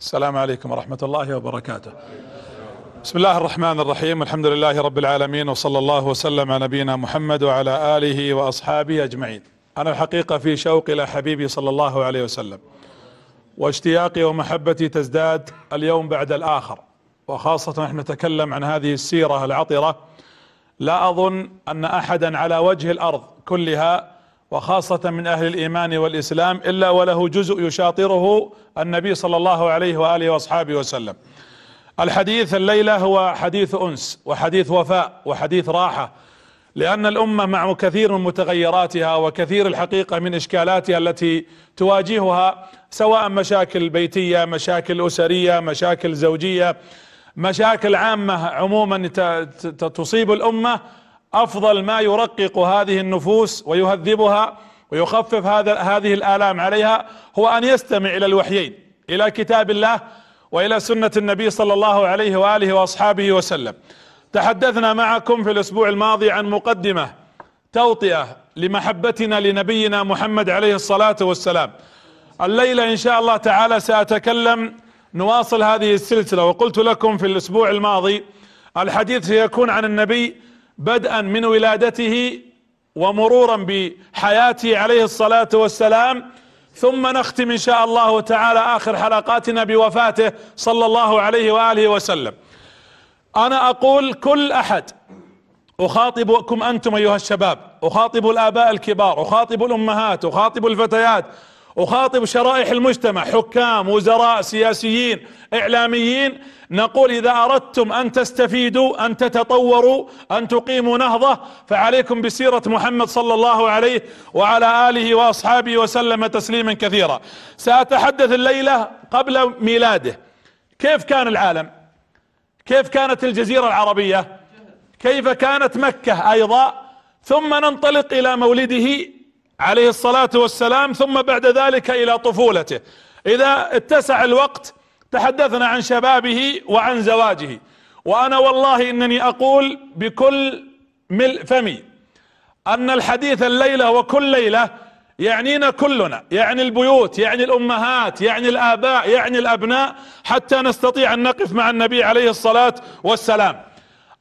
السلام عليكم ورحمة الله وبركاته. بسم الله الرحمن الرحيم. الحمد لله رب العالمين وصلى الله وسلم على نبينا محمد وعلى آله وأصحابه أجمعين. أنا الحقيقة في شوق إلى حبيبي صلى الله عليه وسلم. واشتياقي ومحبتي تزداد اليوم بعد الآخر. وخاصة نحن نتكلم عن هذه السيرة العطرة. لا أظن أن أحدا على وجه الأرض كلها وخاصة من أهل الإيمان والإسلام إلا وله جزء يشاطره النبي صلى الله عليه وآله وأصحابه وسلم. الحديث الليلة هو حديث أنس وحديث وفاء وحديث راحة لأن الأمة مع كثير من متغيراتها وكثير الحقيقة من إشكالاتها التي تواجهها سواء مشاكل بيتية مشاكل أسرية مشاكل زوجية مشاكل عامة عموما تصيب الأمة. أفضل ما يرقق هذه النفوس ويهذبها ويخفف هذا هذه الآلام عليها هو أن يستمع إلى الوحيين إلى كتاب الله وإلى سنة النبي صلى الله عليه وآله وأصحابه وسلم. تحدثنا معكم في الأسبوع الماضي عن مقدمة توطئة لمحبتنا لنبينا محمد عليه الصلاة والسلام. الليلة إن شاء الله تعالى سأتكلم نواصل هذه السلسلة. وقلت لكم في الأسبوع الماضي الحديث سيكون عن النبي بدءا من ولادته ومرورا بحياته عليه الصلاة والسلام. ثم نختم إن شاء الله تعالى آخر حلقاتنا بوفاته صلى الله عليه وآله وسلم. أنا أقول كل أحد أخاطبكم أنتم أيها الشباب أخاطب الآباء الكبار أخاطب الأمهات أخاطب الفتيات أخاطب شرائح المجتمع حكام وزراء سياسيين إعلاميين. نقول إذا أردتم أن تستفيدوا أن تتطوروا أن تقيموا نهضة فعليكم بسيرة محمد صلى الله عليه وعلى آله وأصحابه وسلم تسليما كثيرا. سأتحدث الليلة قبل ميلاده. كيف كان العالم؟ كيف كانت الجزيرة العربية؟ كيف كانت مكة أيضا؟ ثم ننطلق إلى مولده عليه الصلاة والسلام ثم بعد ذلك إلى طفولته. إذا اتسع الوقت تحدثنا عن شبابه وعن زواجه. وأنا والله إنني أقول بكل ملء فمي أن الحديث الليلة وكل ليلة يعنينا كلنا يعني البيوت يعني الأمهات يعني الآباء يعني الأبناء حتى نستطيع أن نقف مع النبي عليه الصلاة والسلام.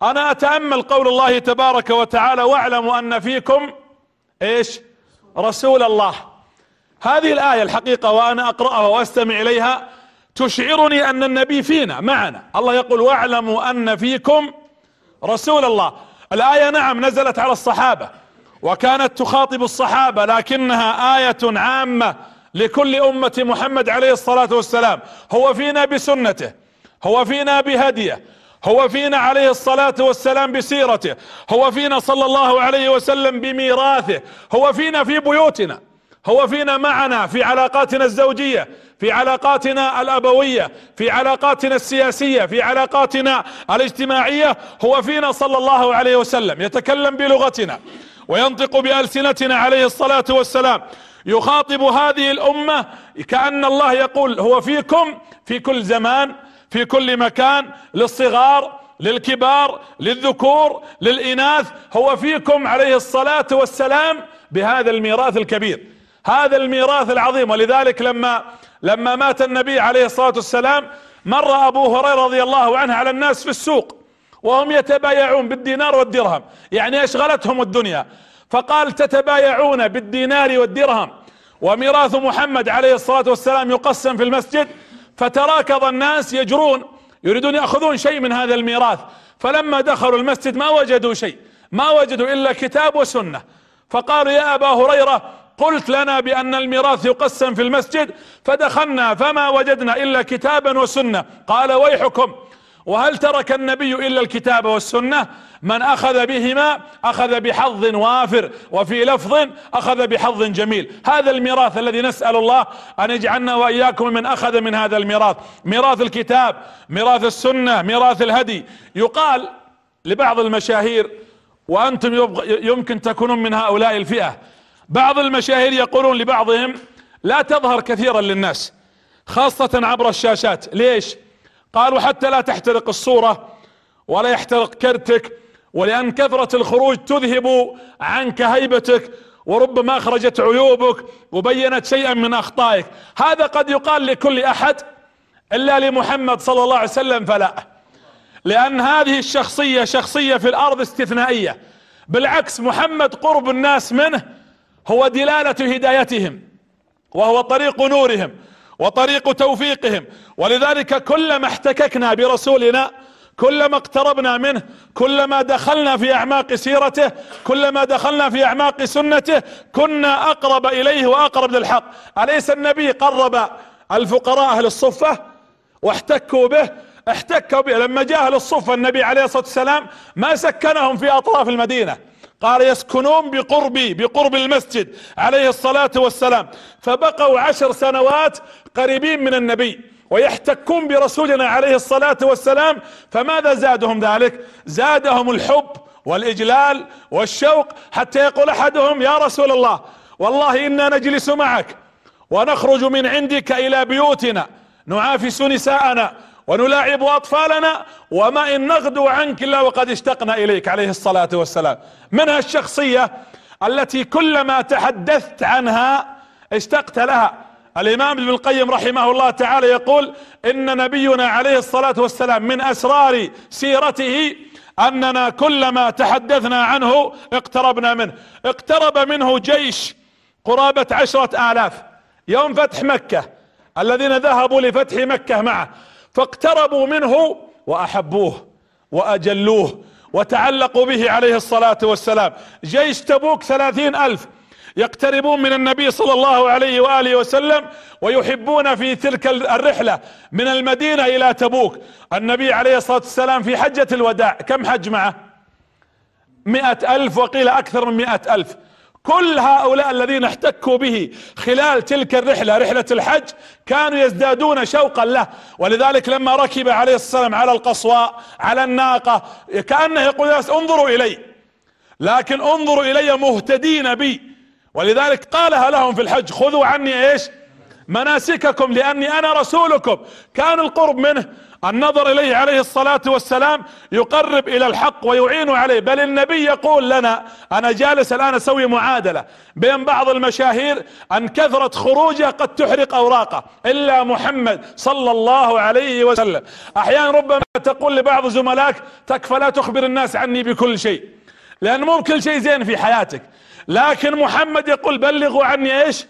أنا أتأمل قول الله تبارك وتعالى واعلموا أن فيكم إيش؟ رسول الله. هذه الآية الحقيقة وأنا أقرأها وأستمع إليها تشعرني أن النبي فينا معنا. الله يقول واعلموا أن فيكم رسول الله. الآية نعم نزلت على الصحابة وكانت تخاطب الصحابة لكنها آية عامة لكل أمة محمد عليه الصلاة والسلام. هو فينا بسنته هو فينا بهديه هو فينا عليه الصلاة والسلام بسيرته هو فينا صلى الله عليه وسلم بميراثه هو فينا في بيوتنا هو فينا معنا في علاقاتنا الزوجية في علاقاتنا الأبوية في علاقاتنا السياسية في علاقاتنا الاجتماعية هو فينا صلى الله عليه وسلم يتكلم بلغتنا وينطق بألسنتنا عليه الصلاة والسلام يخاطب هذه الأمة كأن الله يقول هو فيكم في كل زمان في كل مكان للصغار للكبار للذكور للإناث. هو فيكم عليه الصلاة والسلام بهذا الميراث الكبير هذا الميراث العظيم. ولذلك لما لما مات النبي عليه الصلاة والسلام مر أبو هريرة رضي الله عنه على الناس في السوق وهم يتبايعون بالدينار والدرهم. يعني أشغلتهم الدنيا؟ فقال تتبايعون بالدينار والدرهم. وميراث محمد عليه الصلاة والسلام يقسم في المسجد فتراكض الناس يجرون يريدون يأخذون شيء من هذا الميراث. فلما دخلوا المسجد ما وجدوا شيء ما وجدوا إلا كتاب وسنة. فقالوا يا أبا هريرة قلت لنا بأن الميراث يقسم في المسجد فدخلنا فما وجدنا إلا كتابا وسنة. قال ويحكم. وهل ترك النبي إلا الكتاب والسنة؟ من أخذ بهما أخذ بحظ وافر وفي لفظ أخذ بحظ جميل. هذا الميراث الذي نسأل الله أن يجعلنا وإياكم من أخذ من هذا الميراث. ميراث الكتاب ميراث السنة ميراث الهدي. يقال لبعض المشاهير وأنتم يمكن تكونون من هؤلاء الفئة بعض المشاهير يقولون لبعضهم لا تظهر كثيرا للناس خاصة عبر الشاشات. ليش؟ قالوا حتى لا تحترق الصورة ولا يحترق كرتك ولأن كثرة الخروج تذهب عنك هيبتك وربما أخرجت عيوبك وبينت شيئا من أخطائك. هذا قد يقال لكل أحد إلا لمحمد صلى الله عليه وسلم فلا. لأن هذه الشخصية شخصية في الأرض استثنائية. بالعكس محمد قرب الناس منه هو دلالة هدايتهم وهو طريق نورهم. وطريق توفيقهم. ولذلك كلما احتككنا برسولنا كلما اقتربنا منه كلما دخلنا في أعماق سيرته كلما دخلنا في أعماق سنته كنا أقرب إليه وأقرب للحق. أليس النبي قرب الفقراء أهل الصفة واحتكوا به؟ احتكوا به. لما جاء أهل الصفة النبي عليه الصلاة والسلام ما سكنهم في أطراف المدينة. قال يسكنون بقربي بقرب المسجد عليه الصلاة والسلام. فبقوا عشر سنوات قريبين من النبي ويحتكون برسولنا عليه الصلاة والسلام فماذا زادهم ذلك؟ زادهم الحب والإجلال والشوق حتى يقول أحدهم يا رسول الله والله إنا نجلس معك ونخرج من عندك إلى بيوتنا نعافس نساءنا ونلاعب أطفالنا وما إن نغدو عنك إلا وقد اشتقنا إليك عليه الصلاة والسلام. منها الشخصية التي كلما تحدثت عنها اشتقت لها. الإمام ابن القيم رحمه الله تعالى يقول إن نبينا عليه الصلاة والسلام من أسرار سيرته أننا كلما تحدثنا عنه اقتربنا منه. اقترب منه جيش قرابة عشرة آلاف يوم فتح مكة الذين ذهبوا لفتح مكة معه فاقتربوا منه وأحبوه وأجلوه وتعلقوا به عليه الصلاة والسلام. جيش تبوك ثلاثين ألف يقتربون من النبي صلى الله عليه وآله وسلم ويحبون في تلك الرحلة من المدينة إلى تبوك. النبي عليه الصلاة والسلام في حجة الوداع كم حج معه؟ مئة ألف وقيل أكثر من مئة ألف. كل هؤلاء الذين احتكوا به خلال تلك الرحلة رحلة الحج كانوا يزدادون شوقا له. ولذلك لما ركب عليه السلام على القصواء على الناقة كأنه يقول انظروا إلي. لكن انظروا إلي مهتدين بي. ولذلك قالها لهم في الحج خذوا عني إيش؟ مناسككم لأني أنا رسولكم. كان القرب منه النظر إليه عليه الصلاة والسلام يقرب إلى الحق ويعين عليه. بل النبي يقول لنا أنا جالس الآن أسوي معادلة بين بعض المشاهير أن كثرة خروجه قد تحرق أوراقه. إلا محمد صلى الله عليه وسلم. أحيانا ربما تقول لبعض زملائك تكفى لا تخبر الناس عني بكل شيء. لأن مو كل شيء زين في حياتك. لكن محمد يقول بلغوا عني إيش؟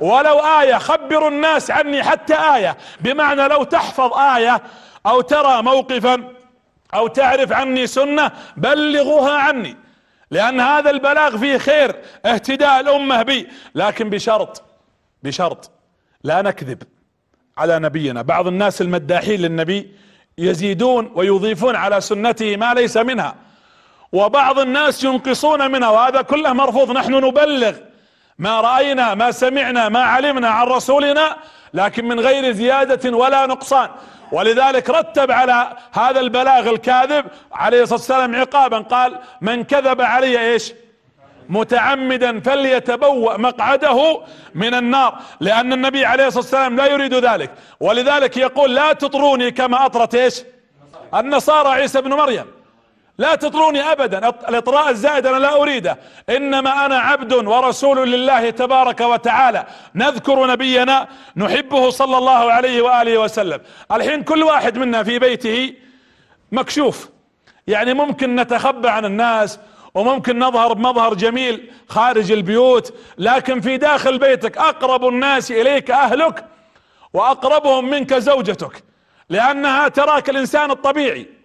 ولو آية خبروا الناس عني حتى آية. بمعنى لو تحفظ آية أو ترى موقفا أو تعرف عني سنة بلغوها عني. لأن هذا البلاغ فيه خير اهتداء الأمة بي. لكن بشرط بشرط لا نكذب على نبينا. بعض الناس المداحين للنبي يزيدون ويضيفون على سنته ما ليس منها. وبعض الناس ينقصون منها وهذا كله مرفوض. نحن نبلغ ما رأينا ما سمعنا ما علمنا عن رسولنا لكن من غير زيادة ولا نقصان. ولذلك رتب على هذا البلاغ الكاذب عليه الصلاة والسلام عقابا قال من كذب علي إيش؟ متعمدا فليتبوأ مقعده من النار. لأن النبي عليه الصلاة والسلام لا يريد ذلك. ولذلك يقول لا تطروني كما أطرت إيش؟ النصارى عيسى بن مريم. لا تطروني ابدا. الإطراء الزائد أنا لا أريده. إنما أنا عبد ورسول لله تبارك وتعالى. نذكر نبينا نحبه صلى الله عليه وآله وسلم. الحين كل واحد منا في بيته مكشوف. يعني ممكن نتخبى عن الناس وممكن نظهر بمظهر جميل خارج البيوت لكن في داخل بيتك أقرب الناس إليك أهلك وأقربهم منك زوجتك لأنها تراك الإنسان الطبيعي.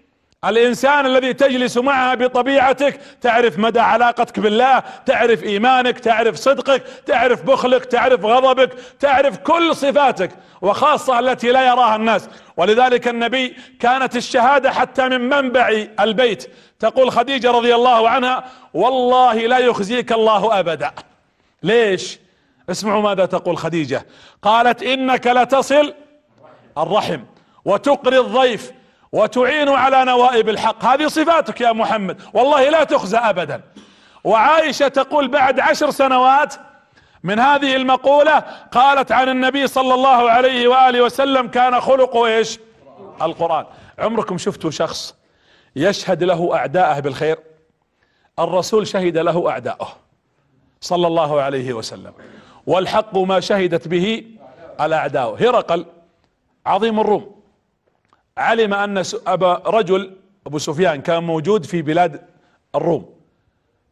الإنسان الذي تجلس معه بطبيعتك تعرف مدى علاقتك بالله تعرف إيمانك تعرف صدقك تعرف بخلك تعرف غضبك تعرف كل صفاتك وخاصة التي لا يراها الناس. ولذلك النبي كانت الشهادة حتى من منبع البيت. تقول خديجة رضي الله عنها والله لا يخزيك الله أبدا. ليش؟ اسمعوا ماذا تقول خديجة. قالت إنك لتصل الرحم وتقري الضيف وتعين على نوائب الحق. هذه صفاتك يا محمد. والله لا تخزى ابدا. وعائشة تقول بعد عشر سنوات من هذه المقولة قالت عن النبي صلى الله عليه وآله وسلم كان خلقه إيش؟ القرآن. عمركم شفتوا شخص يشهد له أعداءه بالخير؟ الرسول شهد له أعداؤه صلى الله عليه وسلم. والحق ما شهدت به الأعداء. هرقل عظيم الروم. علم أن ابا رجل أبو سفيان كان موجود في بلاد الروم.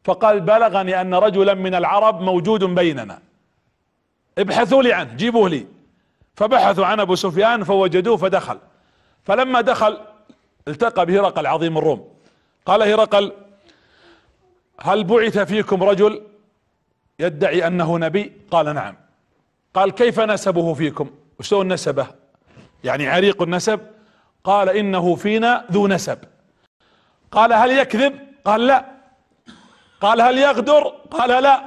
فقال بلغني أن رجلا من العرب موجود بيننا. ابحثوا لي عنه جيبوه لي. فبحثوا عن أبو سفيان فوجدوه فدخل. فلما دخل التقى بهرقل عظيم الروم. قال هرقل هل بعث فيكم رجل يدعي أنه نبي؟ قال نعم. قال كيف نسبه فيكم؟ وشلون نسبه يعني عريق النسب؟ قال إنه فينا ذو نسب. قال هل يكذب؟ قال لا. قال هل يغدر؟ قال لا.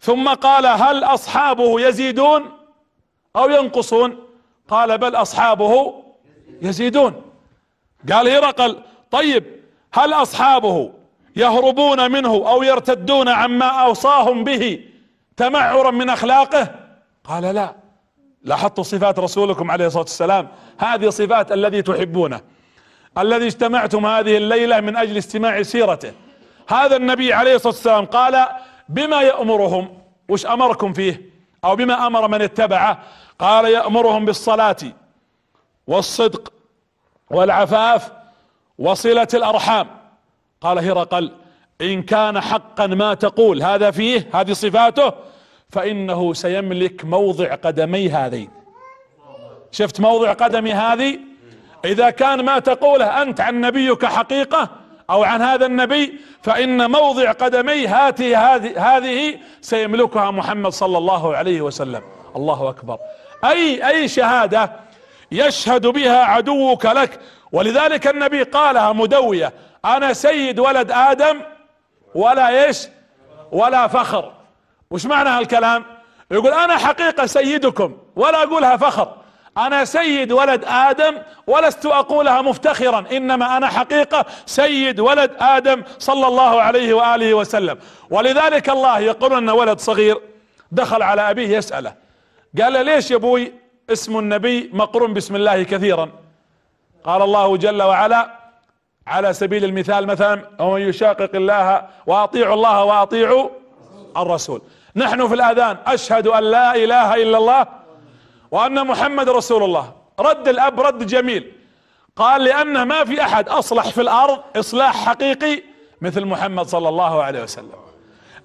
ثم قال هل أصحابه يزيدون أو ينقصون؟ قال بل أصحابه يزيدون. قال هرقل طيب هل أصحابه يهربون منه أو يرتدون عما أوصاهم به تمعرا من أخلاقه؟ قال لا. لاحظت صفات رسولكم عليه الصلاة والسلام؟ هذه صفات الذي تحبونه. الذي اجتمعتم هذه الليلة من أجل استماع سيرته. هذا النبي عليه الصلاة والسلام قال بما يأمرهم؟ وش أمركم فيه؟ أو بما أمر من اتبعه؟ قال يأمرهم بالصلاة والصدق والعفاف وصلة الأرحام. قال هرقل إن كان حقا ما تقول. هذا فيه؟ هذه صفاته؟ فإنه سيملك موضع قدمي هذين شفت موضع قدمي هذه؟ إذا كان ما تقوله أنت عن نبيك حقيقة أو عن هذا النبي فإن موضع قدمي هاته هذه هذه سيملكها محمد صلى الله عليه وسلم. الله أكبر. أي أي شهادة يشهد بها عدوك لك؟ ولذلك النبي قالها مدوية أنا سيد ولد آدم ولا إيش؟ ولا فخر. وش معنى هالكلام؟ يقول أنا حقيقة سيدكم ولا أقولها فخر أنا سيد ولد آدم ولست أقولها مفتخرا إنما أنا حقيقة سيد ولد آدم صلى الله عليه وآله وسلم. ولذلك الله يقول أن ولد صغير دخل على أبيه يسأله. قال له ليش يا أبوي اسم النبي مقرون بسم الله كثيرا؟ قال الله جل وعلا على سبيل المثال مثلا ومن يشاقق الله وأطيعوا الله وأطيعوا الرسول. نحن في الآذان. أشهد أن لا إله إلا الله وأن محمد رسول الله. رد الأب رد جميل. قال لأن ما في أحد أصلح في الأرض إصلاح حقيقي مثل محمد صلى الله عليه وسلم.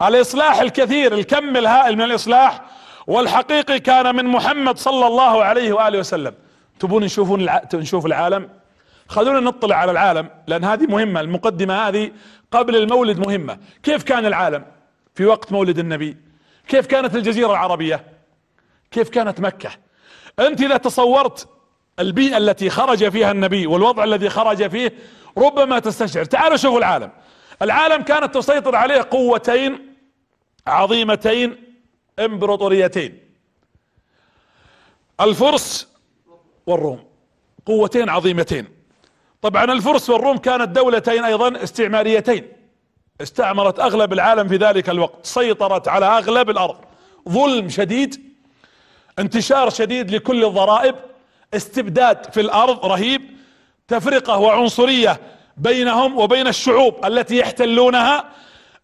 الإصلاح الكثير الكم الهائل من الإصلاح والحقيقي كان من محمد صلى الله عليه وآله وسلم. تبون نشوفون الع... نشوف العالم؟ خلونا نطلع على العالم لأن هذه مهمة المقدمة هذه قبل المولد مهمة. كيف كان العالم في وقت مولد النبي؟ كيف كانت الجزيرة العربية؟ كيف كانت مكة؟ أنت إذا تصورت البيئة التي خرج فيها النبي والوضع الذي خرج فيه ربما تستشعر. تعالوا شوفوا العالم. العالم كانت تسيطر عليه قوتين عظيمتين إمبراطوريتين. الفرس والروم قوتين عظيمتين. طبعا الفرس والروم كانت دولتين أيضا استعماريتين. استعمرت أغلب العالم في ذلك الوقت سيطرت على أغلب الأرض. ظلم شديد انتشار شديد لكل الضرائب استبداد في الأرض رهيب تفرقة وعنصرية بينهم وبين الشعوب التي يحتلونها.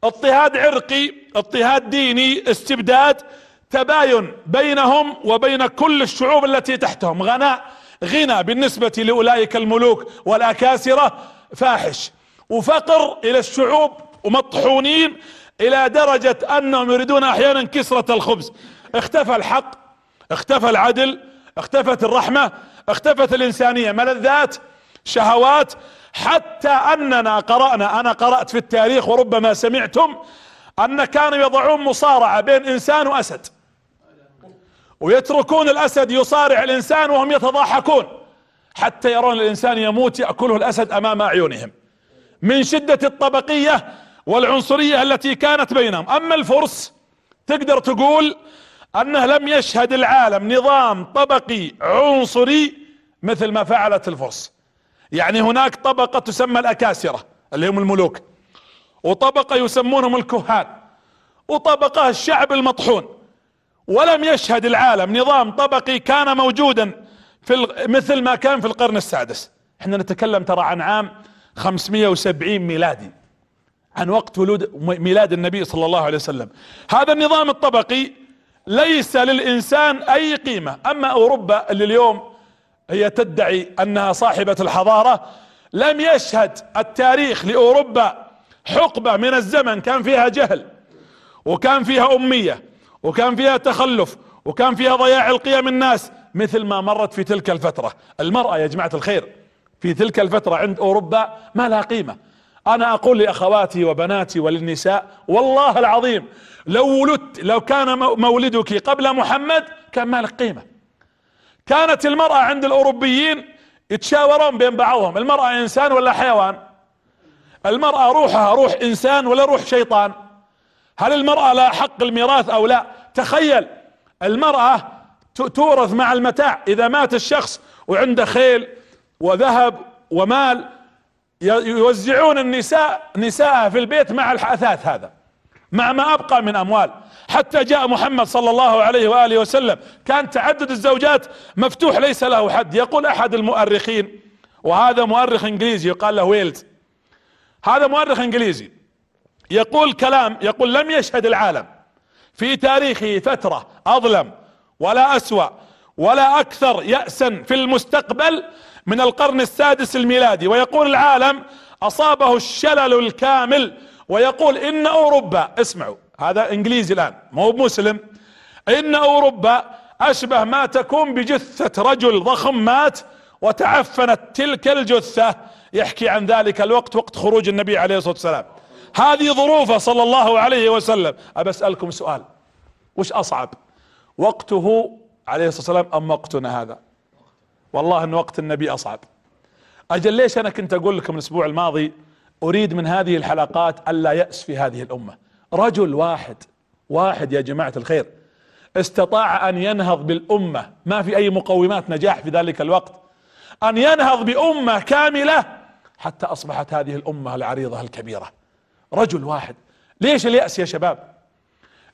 اضطهاد عرقي اضطهاد ديني استبداد تباين بينهم وبين كل الشعوب التي تحتهم. غناء غنى بالنسبة لأولئك الملوك والأكاسرة فاحش. وفقر إلى الشعوب ومطحونين إلى درجة أنهم يريدون أحيانا كسرة الخبز. اختفى الحق اختفى العدل اختفت الرحمة اختفت الإنسانية. ملذات شهوات. حتى أننا قرأنا أنا قرأت في التاريخ وربما سمعتم أن كانوا يضعون مصارعة بين إنسان وأسد. ويتركون الأسد يصارع الإنسان وهم يتضاحكون. حتى يرون الإنسان يموت يأكله الأسد أمام أعينهم. من شدة الطبقية والعنصرية التي كانت بينهم. أما الفرس تقدر تقول أنه لم يشهد العالم نظام طبقي عنصري مثل ما فعلت الفرس. يعني هناك طبقة تسمى الأكاسرة اللي هم الملوك وطبقة يسمونهم الكهان وطبقة الشعب المطحون. ولم يشهد العالم نظام طبقي كان موجودا في مثل ما كان في القرن السادس. إحنا نتكلم ترى عن عام 570 ميلادي. عن وقت ولود ميلاد النبي صلى الله عليه وسلم. هذا النظام الطبقي ليس للإنسان أي قيمة. أما أوروبا اللي اليوم هي تدعي أنها صاحبة الحضارة لم يشهد التاريخ لأوروبا حقبة من الزمن. كان فيها جهل وكان فيها أمية وكان فيها تخلف وكان فيها ضياع القيم الناس مثل ما مرت في تلك الفترة. المرأة يا جماعة الخير في تلك الفترة عند أوروبا ما لها قيمة. أنا أقول لأخواتي وبناتي وللنساء والله العظيم لو ولدت لو كان مولدك قبل محمد كان ما لك قيمة. كانت المرأة عند الأوروبيين يتشاورون بين بعضهم المرأة إنسان ولا حيوان؟ المرأة روحها روح إنسان ولا روح شيطان؟ هل المرأة لها حق الميراث أو لا؟ تخيل المرأة تورث مع المتاع إذا مات الشخص وعنده خيل وذهب ومال يوزعون النساء نساءها في البيت مع الاثاث هذا مع ما أبقى من أموال. حتى جاء محمد صلى الله عليه وآله وسلم كان تعدد الزوجات مفتوح ليس له حد. يقول أحد المؤرخين وهذا مؤرخ إنجليزي يقال له ويلز. هذا مؤرخ إنجليزي يقول كلام يقول لم يشهد العالم في تاريخه فترة أظلم ولا أسوأ. ولا أكثر يأسا في المستقبل من القرن السادس الميلادي. ويقول العالم أصابه الشلل الكامل ويقول إن أوروبا اسمعوا هذا إنجليزي الآن مو مسلم إن أوروبا أشبه ما تكون بجثة رجل ضخم مات وتعفنت تلك الجثة. يحكي عن ذلك الوقت وقت خروج النبي عليه الصلاة والسلام. هذه ظروفه صلى الله عليه وسلم. ابى اسألكم سؤال وش أصعب؟ وقته عليه الصلاة والسلام أم وقتنا هذا؟ والله إن وقت النبي أصعب. أجل ليش أنا كنت أقول لكم الأسبوع الماضي أريد من هذه الحلقات ألا يأس في هذه الأمة. رجل واحد واحد يا جماعة الخير استطاع أن ينهض بالأمة. ما في أي مقومات نجاح في ذلك الوقت. أن ينهض بأمة كاملة حتى أصبحت هذه الأمة العريضة الكبيرة. رجل واحد. ليش اليأس يا شباب؟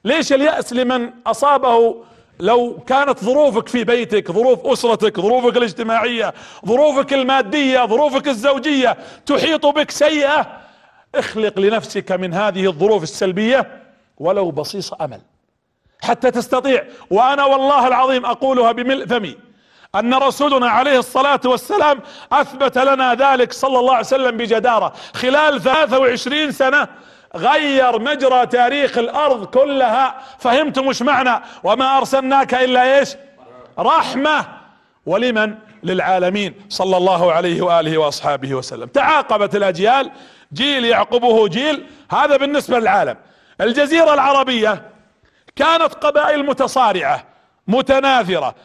ليش اليأس لمن أصابه لو كانت ظروفك في بيتك ظروف أسرتك ظروفك الاجتماعية ظروفك المادية ظروفك الزوجية تحيط بك سيئة اخلق لنفسك من هذه الظروف السلبية ولو بصيص أمل. حتى تستطيع وأنا والله العظيم أقولها بملء فمي أن رسولنا عليه الصلاة والسلام أثبت لنا ذلك صلى الله عليه وسلم بجدارة. خلال 23 سنة غير مجرى تاريخ الأرض كلها. فهمتم وش معنى؟ وما أرسلناك إلا إيش؟ رحمة. ولمن؟ للعالمين. صلى الله عليه وآله وأصحابه وسلم. تعاقبت الأجيال. جيل يعقبه جيل. هذا بالنسبة للعالم. الجزيرة العربية كانت قبائل متصارعة متناثرة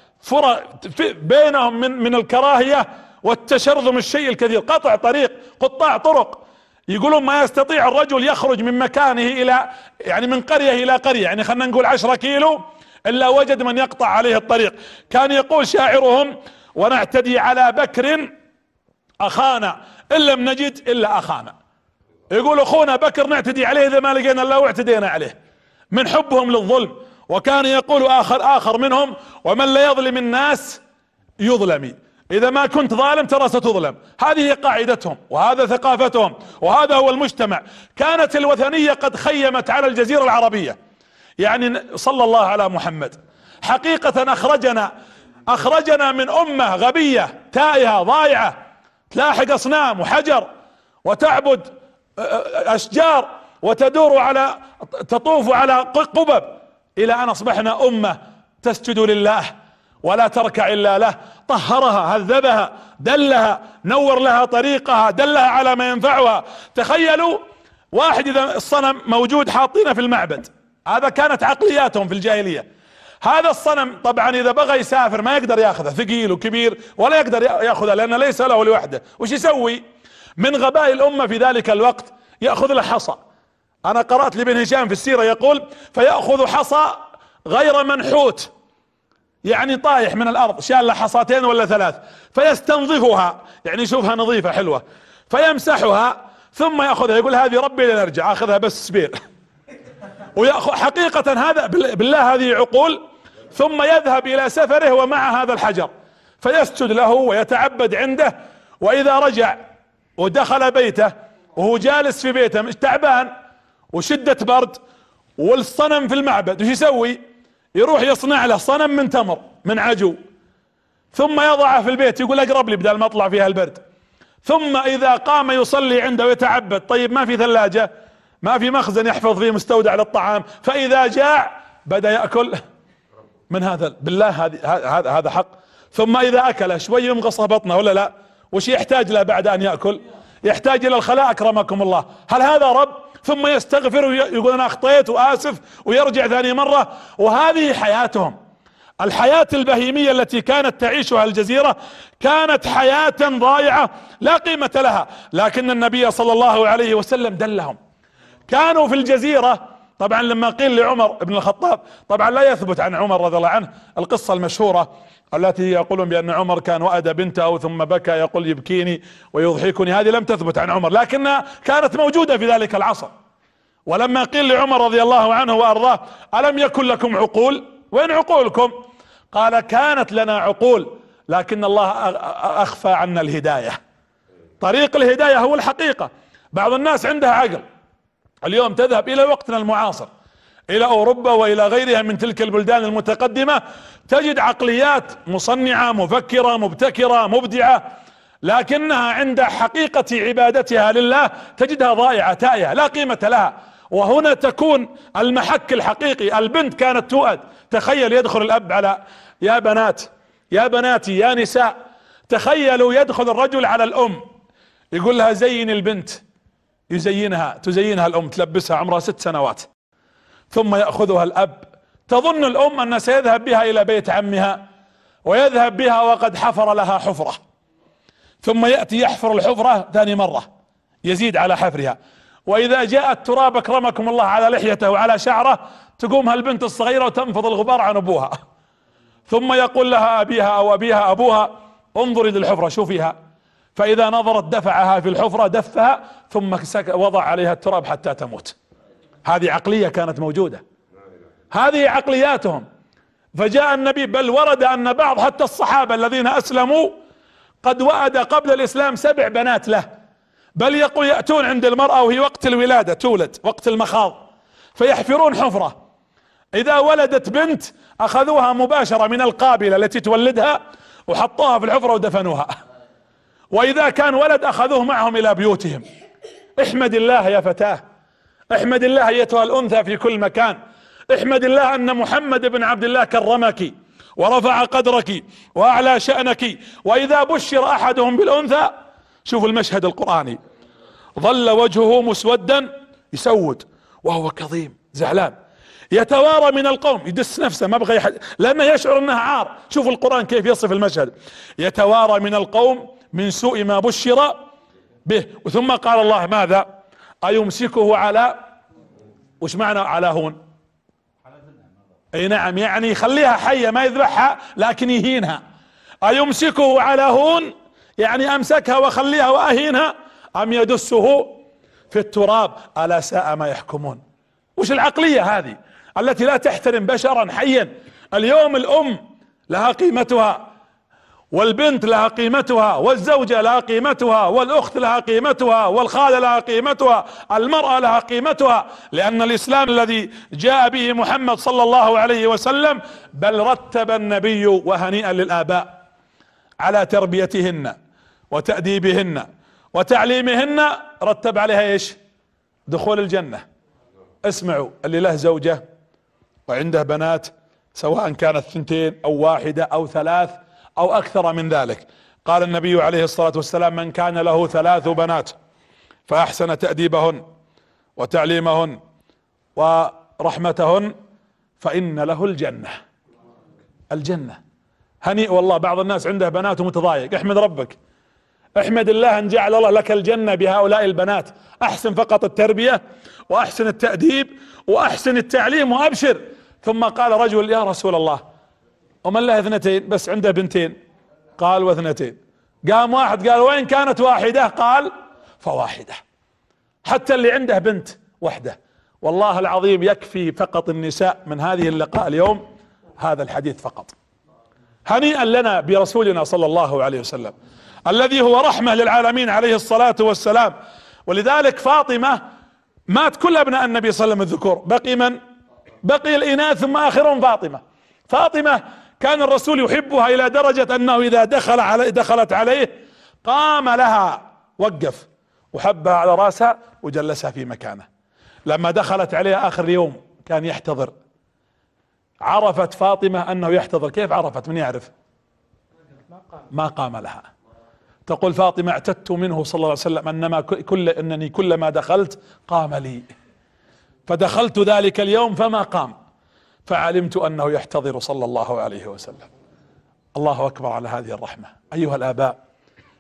بينهم من من الكراهية والتشرذم الشيء الكثير. قطع طريق قطاع طرق. يقولون ما يستطيع الرجل يخرج من مكانه إلى يعني من قرية إلى قرية. يعني خلينا نقول عشرة كيلو إلا وجد من يقطع عليه الطريق. كان يقول شاعرهم ونعتدي على بكر أخانا إن لم نجد إلا أخانا. يقول أخونا بكر نعتدي عليه إذا ما لقينا إلا واعتدينا عليه. من حبهم للظلم. وكان يقول اخر آخر منهم ومن لا يظلم الناس يظلمي إذا ما كنت ظالم ترى ستظلم. هذه قاعدتهم وهذا ثقافتهم وهذا هو المجتمع. كانت الوثنية قد خيمت على الجزيرة العربية. يعني صلى الله على محمد. حقيقة أخرجنا أخرجنا من أمة غبية تائهة ضايعة. تلاحق أصنام وحجر وتعبد أشجار وتدور على تطوف على قبب. إلى أن أصبحنا أمة تسجد لله ولا تركع إلا له. طهرها هذبها دلها نور لها طريقها دلها على ما ينفعها. تخيلوا واحد إذا الصنم موجود حاطينه في المعبد. هذا كانت عقلياتهم في الجاهلية. هذا الصنم طبعا إذا بغى يسافر ما يقدر ياخذه ثقيل وكبير ولا يقدر ياخذه لأنه ليس له لوحده. وش يسوي؟ من غباء الأمة في ذلك الوقت يأخذ له حصى. أنا قرأت لابن هشام في السيرة يقول فيأخذ حصى غير منحوت. يعني طايح من الأرض شال له حصاتين ولا ثلاث فيستنظفها. يعني يشوفها نظيفة حلوة. فيمسحها ثم يأخذها يقول هذه ربي لنرجع أخذها بس سبير. ويأخذ حقيقة هذا بالله هذه عقول. ثم يذهب إلى سفره ومع هذا الحجر. فيسجد له ويتعبد عنده. وإذا رجع ودخل بيته وهو جالس في بيته تعبان وشدة برد والصنم في المعبد وش يسوي؟ يروح يصنع له صنم من تمر من عجو. ثم يضعه في البيت يقول اقرب لي بدل ما اطلع فيها البرد. ثم إذا قام يصلي عنده ويتعبد طيب ما في ثلاجة؟ ما في مخزن يحفظ فيه مستودع للطعام. فإذا جاع بدأ يأكل من هذا بالله هذا هذا حق. ثم إذا أكل شوي يمغص بطنه ولا لا؟ وش يحتاج له بعد أن يأكل؟ يحتاج إلى الخلاء أكرمكم الله. هل هذا رب؟ ثم يستغفر ويقول أنا أخطيت وآسف ويرجع ثاني مرة. وهذه حياتهم. الحياة البهيمية التي كانت تعيشها الجزيرة كانت حياة ضائعة لا قيمة لها. لكن النبي صلى الله عليه وسلم دلهم. كانوا في الجزيرة طبعا لما قيل لعمر بن الخطاب طبعا لا يثبت عن عمر رضي الله عنه القصة المشهورة التي يقولون بأن عمر كان وأد بنته ثم بكى يقول يبكيني ويضحكني. هذه لم تثبت عن عمر لكنها كانت موجودة في ذلك العصر. ولما قيل لعمر رضي الله عنه وأرضاه ألم يكن لكم عقول؟ وين عقولكم؟ قال كانت لنا عقول لكن الله أخفى عنا الهداية. طريق الهداية هو الحقيقة. بعض الناس عندها عقل اليوم تذهب إلى وقتنا المعاصر إلى أوروبا وإلى غيرها من تلك البلدان المتقدمة تجد عقليات مصنعة مفكرة مبتكرة مبدعة لكنها عند حقيقة عبادتها لله تجدها ضائعة تائهة لا قيمة لها. وهنا تكون المحك الحقيقي البنت كانت تؤد. تخيل يدخل الأب على يا بنات يا بناتي يا نساء تخيلوا يدخل الرجل على الأم يقول لها زين البنت. يزينها تزينها الأم تلبسها عمرها ست سنوات. ثم يأخذها الأب. تظن الأم أن سيذهب بها إلى بيت عمها ويذهب بها وقد حفر لها حفرة. ثم يأتي يحفر الحفرة ثاني مرة يزيد على حفرها. وإذا جاء التراب أكرمكم الله على لحيته وعلى شعره تقوم هالبنت الصغيرة وتنفض الغبار عن أبوها. ثم يقول لها أبيها أو أبيها أبوها انظري للحفرة شوفيها. فإذا نظرت دفعها في الحفرة دفها ثم وضع عليها التراب حتى تموت. هذه عقلية كانت موجودة. هذه عقلياتهم. فجاء النبي بل ورد أن بعض حتى الصحابة الذين أسلموا قد وأد قبل الإسلام سبع بنات له. بل يقول يأتون عند المرأة وهي وقت الولادة تولد وقت المخاض. فيحفرون حفرة. إذا ولدت بنت أخذوها مباشرة من القابلة التي تولدها وحطوها في الحفرة ودفنوها. وإذا كان ولد أخذوه معهم إلى بيوتهم. احمد الله يا فتاة. احمد الله ايتها الأنثى في كل مكان. احمد الله أن محمد بن عبد الله كرمك ورفع قدرك وأعلى شأنك. وإذا بشر أحدهم بالأنثى شوف المشهد القرآني. ظل وجهه مسودا يسود وهو كظيم زعلان. يتوارى من القوم يدس نفسه ما بغى يحد. لأنه يشعر انها عار. شوف القرآن كيف يصف المشهد. يتوارى من القوم من سوء ما بشر به. ثم قال الله ماذا؟ أيمسكه على وش معنى على هون؟ أي نعم يعني يخليها حية ما يذبحها لكن يهينها. أيمسكه على هون؟ يعني أمسكها وأخليها وأهينها؟ أم يدسه في التراب؟ ألا ساء ما يحكمون. وش العقلية هذه؟ التي لا تحترم بشرا حيا. اليوم الأم لها قيمتها. والبنت لها قيمتها والزوجة لها قيمتها والأخت لها قيمتها والخالة لها قيمتها المرأة لها قيمتها لأن الإسلام الذي جاء به محمد صلى الله عليه وسلم بل رتب النبي وهنيئا للآباء على تربيتهن وتأديبهن وتعليمهن رتب عليها إيش؟ دخول الجنة. اسمعوا اللي له زوجة وعنده بنات سواء كانت ثنتين أو واحدة أو ثلاث أو أكثر من ذلك. قال النبي عليه الصلاة والسلام من كان له ثلاث بنات فأحسن تأديبهن وتعليمهن ورحمتهن فإن له الجنة. الجنة. هنيء والله بعض الناس عنده بنات ومتضايق احمد ربك. احمد الله إن جعل الله لك الجنة بهؤلاء البنات. أحسن فقط التربية وأحسن التأديب وأحسن التعليم وأبشر. ثم قال رجل يا رسول الله ومن له اثنتين؟ بس عنده بنتين. قال واثنتين. قام واحد قال وين كانت واحدة؟ قال فواحدة. حتى اللي عنده بنت وحده. والله العظيم يكفي فقط النساء من هذه اللقاء اليوم هذا الحديث فقط. هنيئا لنا برسولنا صلى الله عليه وسلم الذي هو رحمة للعالمين عليه الصلاة والسلام. ولذلك فاطمة مات كل أبناء النبي صلى الله عليه وسلم الذكور. بقي من؟ بقي الإناث ثم آخرهم فاطمة. فاطمة كان الرسول يحبها إلى درجة أنه إذا دخل علي دخلت عليه قام لها وقف وحبها على رأسها وجلسها في مكانه. لما دخلت عليه آخر اليوم كان يحتضر. عرفت فاطمة أنه يحتضر. كيف عرفت؟ من يعرف؟ ما قام لها. تقول فاطمة اعتدت منه صلى الله عليه وسلم أنما كل أنني كلما دخلت قام لي. فدخلت ذلك اليوم فما قام. فعلمت أنه يحتضر صلى الله عليه وسلم. الله أكبر على هذه الرحمة. أيها الآباء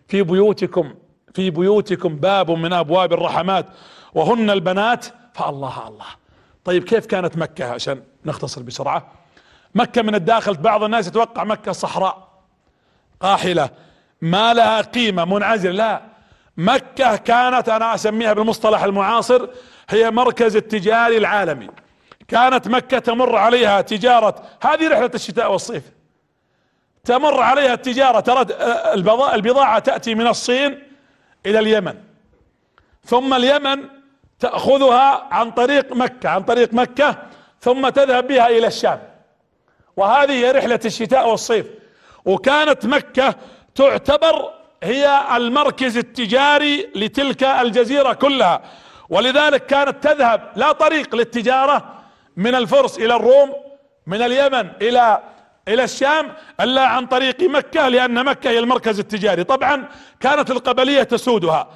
في بيوتكم في بيوتكم باب من أبواب الرحمات وهن البنات فالله الله. طيب كيف كانت مكة عشان نختصر بسرعة؟ مكة من الداخل بعض الناس يتوقع مكة صحراء قاحلة ما لها قيمة منعزل لا مكة كانت أنا أسميها بالمصطلح المعاصر هي مركز التجاري العالمي. كانت مكة تمر عليها تجارة هذه رحلة الشتاء والصيف. تمر عليها التجارة ترى البضاعة تأتي من الصين إلى اليمن. ثم اليمن تأخذها عن طريق مكة عن طريق مكة ثم تذهب بها إلى الشام. وهذه هي رحلة الشتاء والصيف. وكانت مكة تعتبر هي المركز التجاري لتلك الجزيرة كلها. ولذلك كانت تذهب لا طريق للتجارة من الفرس إلى الروم من اليمن إلى إلى الشام إلا عن طريق مكة لأن مكة هي المركز التجاري. طبعا كانت القبلية تسودها.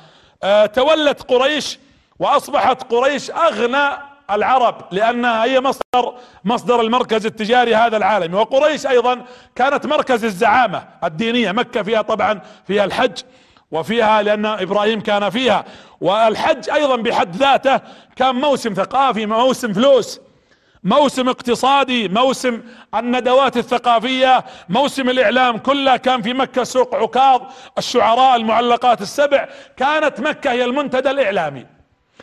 أه تولت قريش وأصبحت قريش أغنى العرب لانها هي مصدر مصدر المركز التجاري هذا العالمي. وقريش أيضا كانت مركز الزعامة الدينية. مكة فيها طبعا فيها الحج وفيها لأن إبراهيم كان فيها. والحج أيضا بحد ذاته كان موسم ثقافي موسم فلوس. موسم اقتصادي موسم الندوات الثقافية موسم الإعلام كله كان في مكة سوق عكاظ الشعراء المعلقات السبع كانت مكة هي المنتدى الإعلامي.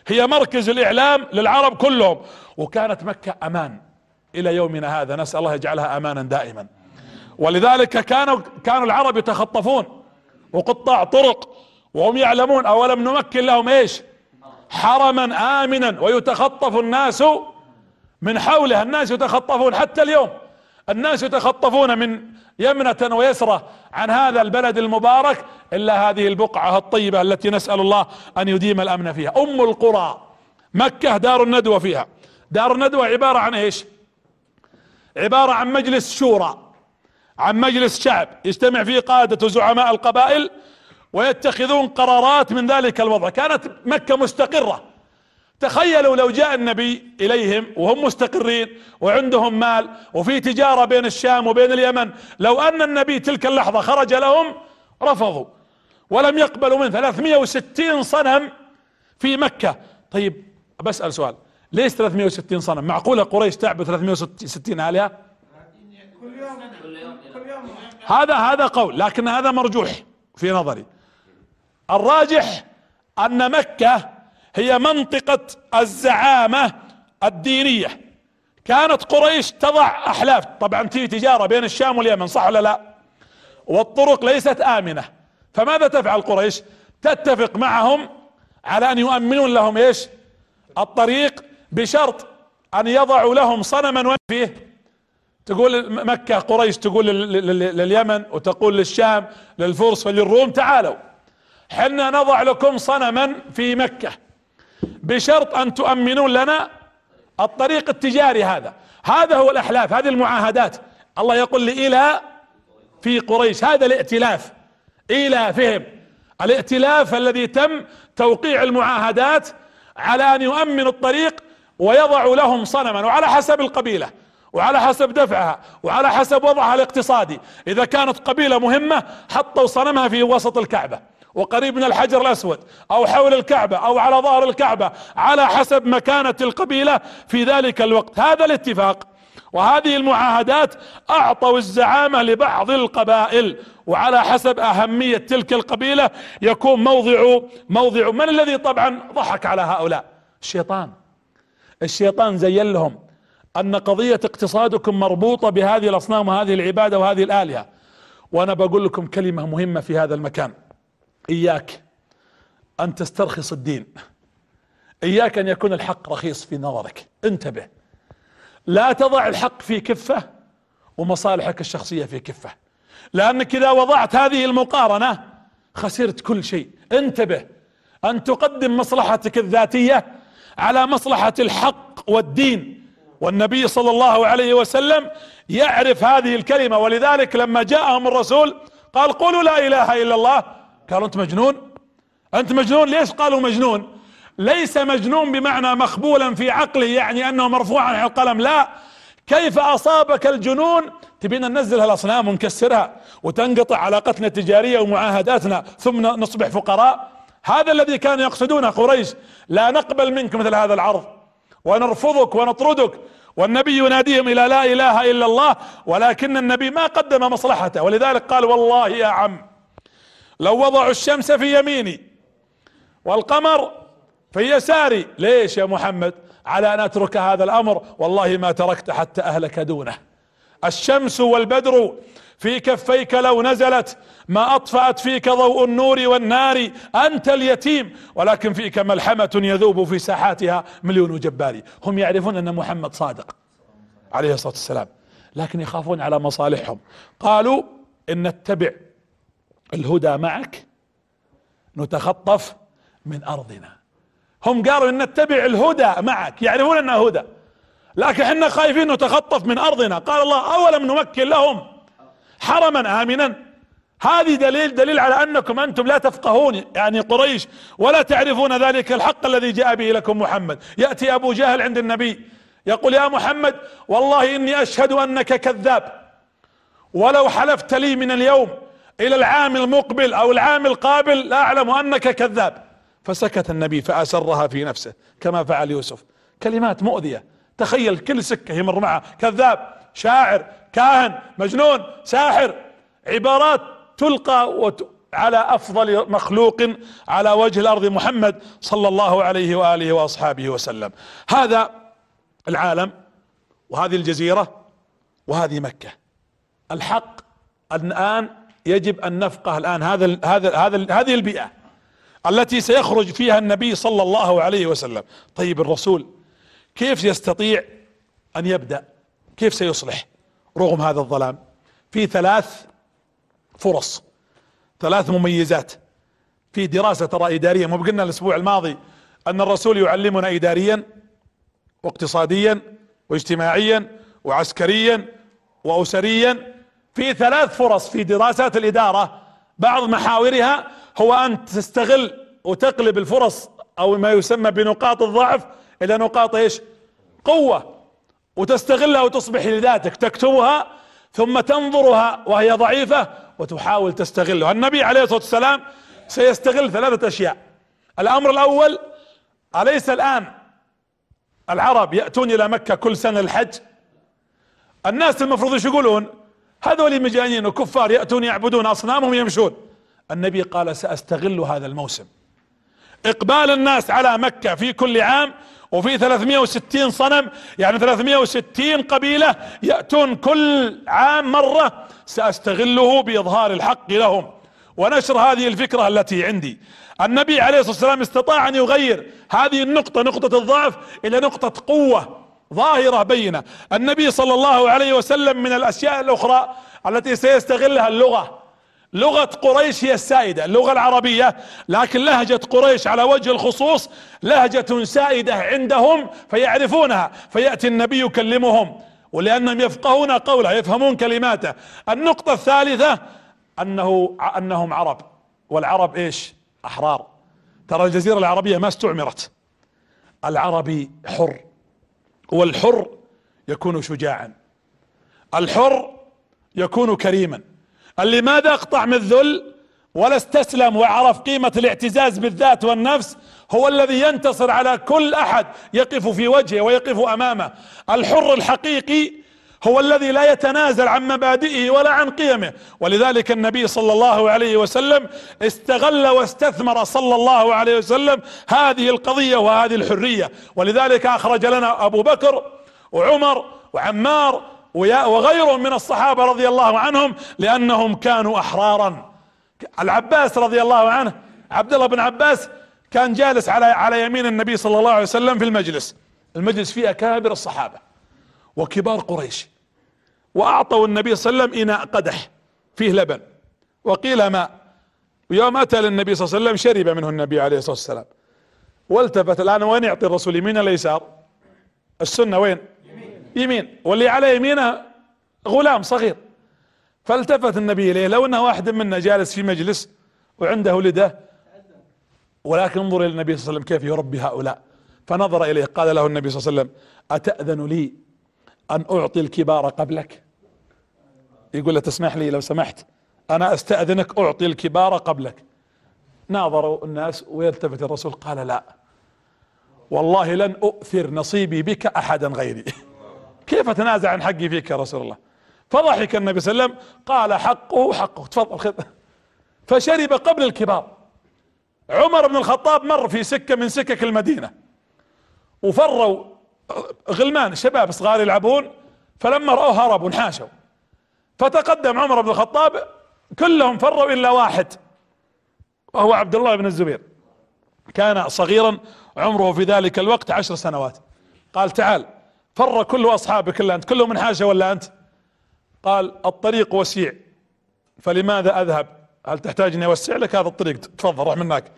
هي مركز الإعلام للعرب كلهم. وكانت مكة أمان. إلى يومنا هذا نسأل الله يجعلها أمانا دائما. ولذلك كانوا كانوا العرب يتخطفون. وقطاع طرق. وهم يعلمون أولم نمكن لهم إيش؟ حرما آمنا. ويتخطف الناس من حوله الناس يتخطفون حتى اليوم. الناس يتخطفون من يمنة ويسرة عن هذا البلد المبارك إلا هذه البقعة الطيبة التي نسأل الله أن يديم الأمن فيها. أم القرى مكة دار الندوة فيها. دار الندوة عبارة عن إيش؟ عبارة عن مجلس شورى عن مجلس شعب. يجتمع فيه قادة وزعماء القبائل ويتخذون قرارات من ذلك الوضع. كانت مكة مستقرة. تخيلوا لو جاء النبي إليهم وهم مستقرين وعندهم مال وفي تجارة بين الشام وبين اليمن لو أن النبي تلك اللحظة خرج لهم رفضوا. ولم يقبلوا من 360 صنم في مكة. طيب بسأل سؤال. ليش 360 صنم؟ معقولة قريش تعبد 360 آلهة؟ هذا هذا قول لكن هذا مرجوح في نظري. الراجح أن مكة هي منطقة الزعامة الدينية. كانت قريش تضع أحلاف. طبعا في تجارة بين الشام واليمن صح ولا لا؟ والطرق ليست آمنة. فماذا تفعل قريش؟ تتفق معهم على أن يؤمنون لهم إيش؟ الطريق بشرط أن يضعوا لهم صنما. وين فيه؟ تقول مكة قريش تقول لليمن وتقول للشام للفرس وللروم تعالوا. حنا نضع لكم صنما في مكة. بشرط أن تؤمنون لنا الطريق التجاري هذا. هذا هو الأحلاف هذه المعاهدات. الله يقول إلى في قريش هذا الائتلاف. إلى فهم. الائتلاف الذي تم توقيع المعاهدات على أن يؤمن الطريق ويضع لهم صنما وعلى حسب القبيلة وعلى حسب دفعها وعلى حسب وضعها الاقتصادي. إذا كانت قبيلة مهمة حطوا صنمها في وسط الكعبة. وقريب من الحجر الأسود أو حول الكعبة أو على ظهر الكعبة على حسب مكانة القبيلة في ذلك الوقت. هذا الاتفاق وهذه المعاهدات أعطوا الزعامة لبعض القبائل وعلى حسب أهمية تلك القبيلة يكون موضع موضع من الذي طبعا ضحك على هؤلاء؟ الشيطان. الشيطان زين لهم أن قضية اقتصادكم مربوطة بهذه الأصنام وهذه العبادة وهذه الآلهة. وأنا بقول لكم كلمة مهمة في هذا المكان. إياك أن تسترخص الدين. إياك أن يكون الحق رخيص في نظرك. انتبه. لا تضع الحق في كفة ومصالحك الشخصية في كفة. لأنك إذا وضعت هذه المقارنة خسرت كل شيء. انتبه. أن تقدم مصلحتك الذاتية على مصلحة الحق والدين. والنبي صلى الله عليه وسلم يعرف هذه الكلمة. ولذلك لما جاءهم الرسول قال قولوا لا إله إلا الله قالوا انت مجنون؟ انت مجنون؟ ليش قالوا مجنون؟ ليس مجنون بمعنى مخبولا في عقله يعني انه مرفوع عن القلم لا. كيف أصابك الجنون؟ تبينا ننزل هالأصنام ونكسرها وتنقطع علاقتنا التجارية ومعاهداتنا ثم نصبح فقراء. هذا الذي كانوا يقصدونه قريش. لا نقبل منك مثل هذا العرض. ونرفضك ونطردك والنبي يناديهم إلى لا إله إلا الله ولكن النبي ما قدم مصلحته. ولذلك قال والله يا عم لو وضعوا الشمس في يميني والقمر في يساري. ليش يا محمد؟ على أن أترك هذا الأمر. والله ما تركت حتى أهلك دونه. الشمس والبدر في كفيك لو نزلت ما أطفأت فيك ضوء النور والنار. أنت اليتيم. ولكن فيك ملحمة يذوب في ساحاتها مليون جبار هم يعرفون أن محمد صادق عليه الصلاة والسلام. لكن يخافون على مصالحهم. قالوا إن نتبع الهدى معك نتخطف من أرضنا. هم قالوا إن نتبع الهدى معك يعرفون انه هدى. لكن إحنا خايفين نتخطف من أرضنا. قال الله أولم نمكن لهم حرما آمنا. هذه دليل دليل على أنكم أنتم لا تفقهون يعني قريش ولا تعرفون ذلك الحق الذي جاء به لكم محمد. يأتي أبو جهل عند النبي يقول يا محمد والله إني أشهد أنك كذاب. ولو حلفت لي من اليوم إلى العام المقبل أو العام القابل لا أعلم أنك كذاب. فسكت النبي فأسرها في نفسه كما فعل يوسف. كلمات مؤذية. تخيل كل سكة يمر معه. كذاب شاعر كاهن مجنون ساحر. عبارات تلقى وت... على أفضل مخلوق على وجه الأرض محمد صلى الله عليه وآله وأصحابه وسلم. هذا العالم وهذه الجزيرة وهذه مكة. الحق الآن يجب أن نفقه الآن هذا هذا هذا هذه البيئة التي سيخرج فيها النبي صلى الله عليه وسلم. طيب الرسول كيف يستطيع أن يبدأ؟ كيف سيصلح رغم هذا الظلام؟ في ثلاث فرص ثلاث مميزات. في دراسة ترى إدارية مو قلنا الأسبوع الماضي أن الرسول يعلمنا إداريا واقتصاديا واجتماعيا وعسكريا وأسريا. في ثلاث فرص في دراسات الإدارة بعض محاورها هو أن تستغل وتقلب الفرص أو ما يسمى بنقاط الضعف إلى نقاط إيش؟ قوة. وتستغلها وتصبح لذاتك تكتبها ثم تنظرها وهي ضعيفة وتحاول تستغلها. النبي عليه الصلاة والسلام سيستغل ثلاثة أشياء. الأمر الأول أليس الآن العرب يأتون إلى مكة كل سنة الحج؟ الناس المفروض إيش يقولون؟ هذول مجانين وكفار يأتون يعبدون أصنامهم يمشون. النبي قال سأستغل هذا الموسم. إقبال الناس على مكة في كل عام وفي 360 صنم يعني 360 قبيلة يأتون كل عام مرة سأستغله بإظهار الحق لهم. ونشر هذه الفكرة التي عندي. النبي عليه الصلاة والسلام استطاع أن يغير هذه النقطة نقطة الضعف إلى نقطة قوة. ظاهرة بينة. النبي صلى الله عليه وسلم من الأشياء الأخرى التي سيستغلها اللغة. لغة قريش هي السائدة اللغة العربية. لكن لهجة قريش على وجه الخصوص لهجة سائدة عندهم فيعرفونها فيأتي النبي يكلمهم. ولأنهم يفقهون قوله يفهمون كلماته. النقطة الثالثة أنه أنهم عرب. والعرب إيش؟ أحرار. ترى الجزيرة العربية ما استعمرت. العربي حر. والحر يكون شجاعا. الحر يكون كريما. اللي ماذا أقطع من الذل ولا استسلم وعرف قيمة الاعتزاز بالذات والنفس هو الذي ينتصر على كل أحد يقف في وجهه ويقف أمامه. الحر الحقيقي هو الذي لا يتنازل عن مبادئه ولا عن قيمه. ولذلك النبي صلى الله عليه وسلم استغل واستثمر صلى الله عليه وسلم هذه القضية وهذه الحرية. ولذلك أخرج لنا أبو بكر وعمر وعمار وغيرهم من الصحابة رضي الله عنهم لأنهم كانوا احرارا. العباس رضي الله عنه عبد الله بن عباس كان جالس على على يمين النبي صلى الله عليه وسلم في المجلس. المجلس فيه أكابر الصحابة وكبار قريش. وأعطوا النبي صلى الله عليه وسلم إناء قدح فيه لبن. وقيل ماء ويوم أتى للنبي صلى الله عليه وسلم شرب منه النبي عليه الصلاة والسلام. والتفت الآن وين يعطي الرسول يمين ولا يسار؟ السنة وين؟ يمين. واللي على يمينه غلام صغير. فالتفت النبي إليه لو أنه واحد منا جالس في مجلس وعنده ولده ولكن انظر إلى النبي صلى الله عليه وسلم كيف يربي هؤلاء. فنظر إليه قال له النبي صلى الله عليه وسلم أتأذن لي أن أعطي الكبار قبلك؟ يقول له تسمح لي لو سمحت؟ أنا أستأذنك أعطي الكبار قبلك. ناظروا الناس ويلتفت الرسول قال لا. والله لن أؤثر نصيبي بك أحدا غيري. كيف أتنازع عن حقي فيك يا رسول الله؟ فضحك النبي صلى الله عليه وسلم قال حقه حقه. تفضل خذ. فشرب قبل الكبار. عمر بن الخطاب مر في سكة من سكك المدينة. وفروا غلمان شباب صغار يلعبون فلما رأوه هربوا انحاشوا. فتقدم عمر بن الخطاب كلهم فروا إلا واحد وهو عبد الله بن الزبير. كان صغيرا عمره في ذلك الوقت عشر سنوات. قال تعال فر كل أصحابك إلا أنت كلهم انحاشوا ولا أنت؟ قال الطريق وسيع فلماذا أذهب؟ هل تحتاج أني أوسع لك؟ هذا الطريق تفضل روح من هناك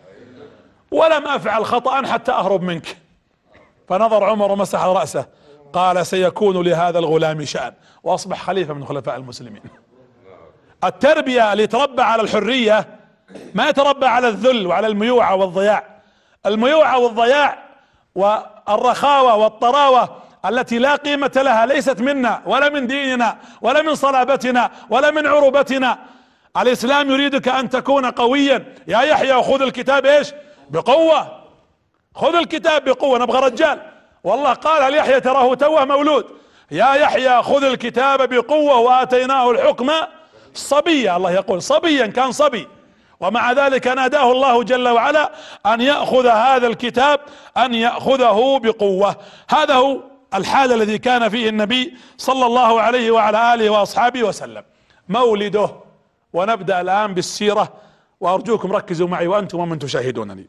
ولم أفعل خطأ حتى أهرب منك. فنظر عمر ومسح رأسه. قال سيكون لهذا الغلام شأن. وأصبح خليفة من خلفاء المسلمين. التربية اللي تربى على الحرية ما يتربى على الذل وعلى الميوعة والضياع. الميوعة والضياع والرخاوة والطراوة التي لا قيمة لها ليست منا ولا من ديننا ولا من صلابتنا ولا من عروبتنا. الإسلام يريدك أن تكون قويا. يا يحيى خذ الكتاب إيش؟ بقوة. خذ الكتاب بقوة. نبغى رجال. والله قال ليحيى تراه توه مولود؟ يا يحيى خذ الكتاب بقوة وآتيناه الحكم صبيا. الله يقول صبيا كان صبي. ومع ذلك ناداه الله جل وعلا أن يأخذ هذا الكتاب أن يأخذه بقوة. هذا هو الحال الذي كان فيه النبي صلى الله عليه وعلى آله وأصحابه وسلم. مولده. ونبدأ الآن بالسيرة وأرجوكم ركزوا معي وأنتم ومن تشاهدونني.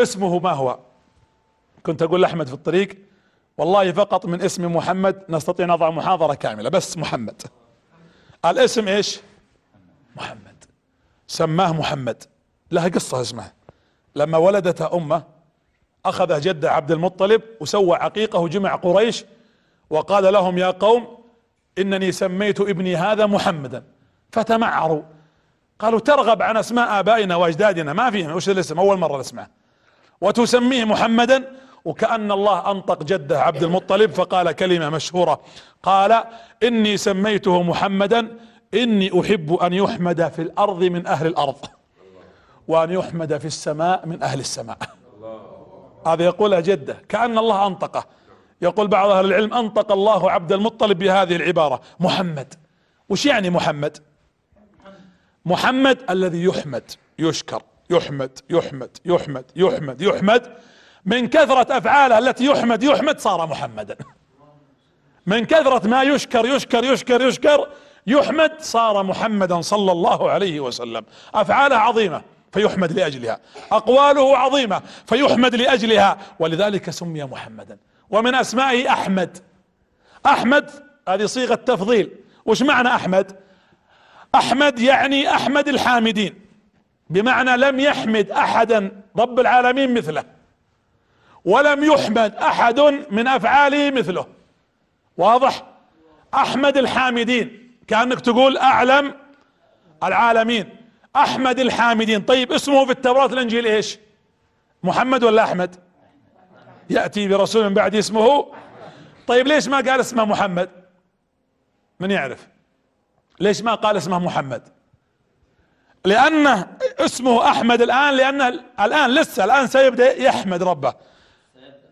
اسمه ما هو؟ كنت أقول لأحمد في الطريق والله فقط من اسم محمد نستطيع نضع محاضرة كاملة بس محمد. الاسم إيش؟ محمد. سماه محمد. لها قصة اسمها. لما ولدتها أمه أخذ جده عبد المطلب وسوى عقيقة وجمع قريش وقال لهم يا قوم إنني سميت ابني هذا محمدا. فتمعروا. قالوا ترغب عن أسماء آبائنا وأجدادنا. ما فيهم. وش الاسم؟ أول مرة نسمعه وتسميه محمدا وكأن الله أنطق جده عبد المطلب فقال كلمة مشهورة. قال إني سميته محمدا إني أحب أن يحمد في الأرض من أهل الأرض وأن يحمد في السماء من أهل السماء. هذا يقولها جده كأن الله أنطقه. يقول بعض أهل العلم أنطق الله عبد المطلب بهذه العبارة محمد. وش يعني محمد؟ محمد الذي يحمد يشكر يحمد يحمد يحمد يحمد يحمد من كثرة افعاله التي يحمد يحمد صار محمدا. من كثرة ما يشكر يشكر يشكر يشكر يحمد صار محمدا صلى الله عليه وسلم. افعاله عظيمة فيحمد لأجلها. أقواله عظيمة فيحمد لأجلها. ولذلك سمي محمدا. ومن اسمائه أحمد. أحمد هذه صيغة تفضيل. وش معنى أحمد؟ أحمد يعني أحمد الحامدين. بمعنى لم يحمد احدا رب العالمين مثله. ولم يحمد أحد من افعاله مثله. واضح؟ أحمد الحامدين كأنك تقول أعلم العالمين. أحمد الحامدين طيب اسمه في التوراة الانجيل إيش؟ محمد ولا أحمد؟ يأتي برسول من بعد اسمه. طيب ليش ما قال اسمه محمد؟ من يعرف؟ ليش ما قال اسمه محمد؟ لأنه اسمه أحمد الآن لأنه الآن لسه الآن سيبدأ يحمد ربه.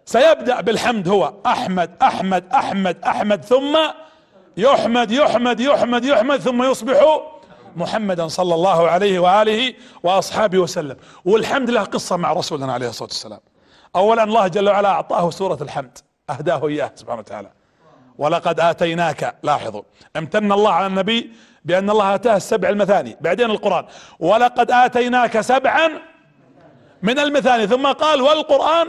سيبدأ بالحمد هو أحمد أحمد أحمد أحمد ثم يحمد يحمد يحمد يحمد ثم يصبح محمدا صلى الله عليه وآله وأصحابه وسلم. والحمد له قصة مع رسولنا عليه الصلاة والسلام. اولا الله جل وعلا أعطاه سورة الحمد أهداه إياه سبحانه وتعالى. ولقد آتيناك لاحظوا امتن الله على النبي بأن الله آتاه السبع المثاني بعدين القرآن. ولقد آتيناك سبعا من المثاني ثم قال والقرآن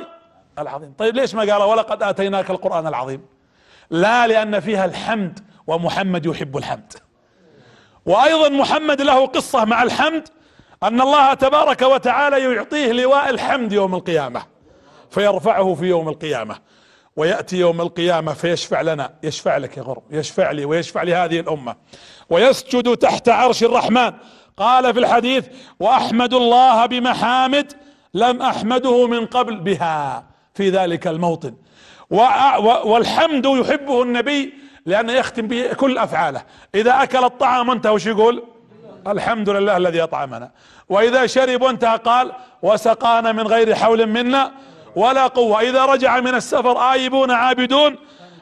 العظيم. طيب ليش ما قال ولقد آتيناك القرآن العظيم؟ لا لأن فيها الحمد ومحمد يحب الحمد. وأيضا محمد له قصة مع الحمد أن الله تبارك وتعالى يعطيه لواء الحمد يوم القيامة فيرفعه في يوم القيامة. ويأتي يوم القيامة فيشفع لنا يشفع لك يا غرب يشفع لي ويشفع لهذه الأمة. ويسجد تحت عرش الرحمن. قال في الحديث وأحمد الله بمحامد لم أحمده من قبل بها. في ذلك الموطن. والحمد يحبه النبي لأنه يختم به كل أفعاله. إذا أكل الطعام انتهى وش يقول؟ الحمد لله الذي أطعمنا. وإذا شرب وانتهى قال وسقانا من غير حول منا ولا قوة. إذا رجع من السفر آيبون عابدون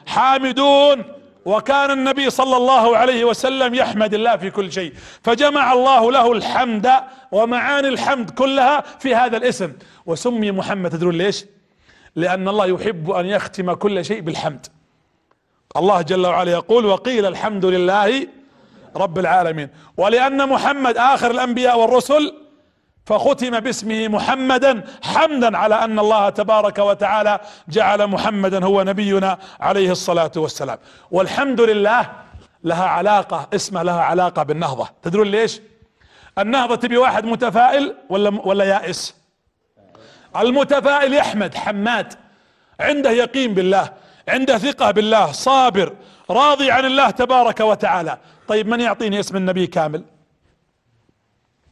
حامدون. وكان النبي صلى الله عليه وسلم يحمد الله في كل شيء. فجمع الله له الحمد ومعاني الحمد كلها في هذا الاسم. وسمي محمد تدرون ليش؟ لأن الله يحب أن يختم كل شيء بالحمد. الله جل وعلا يقول وقيل الحمد لله رب العالمين. ولأن محمد آخر الأنبياء والرسل فختم باسمه محمدا حمدا على أن الله تبارك وتعالى جعل محمدا هو نبينا عليه الصلاة والسلام. والحمد لله لها علاقة اسمها لها علاقة بالنهضة. تدرون ليش؟ النهضة تبي واحد متفائل ولا ولا يائس؟ المتفائل يحمد حماد. عنده يقين بالله عنده ثقة بالله صابر راضي عن الله تبارك وتعالى. طيب من يعطيني اسم النبي كامل؟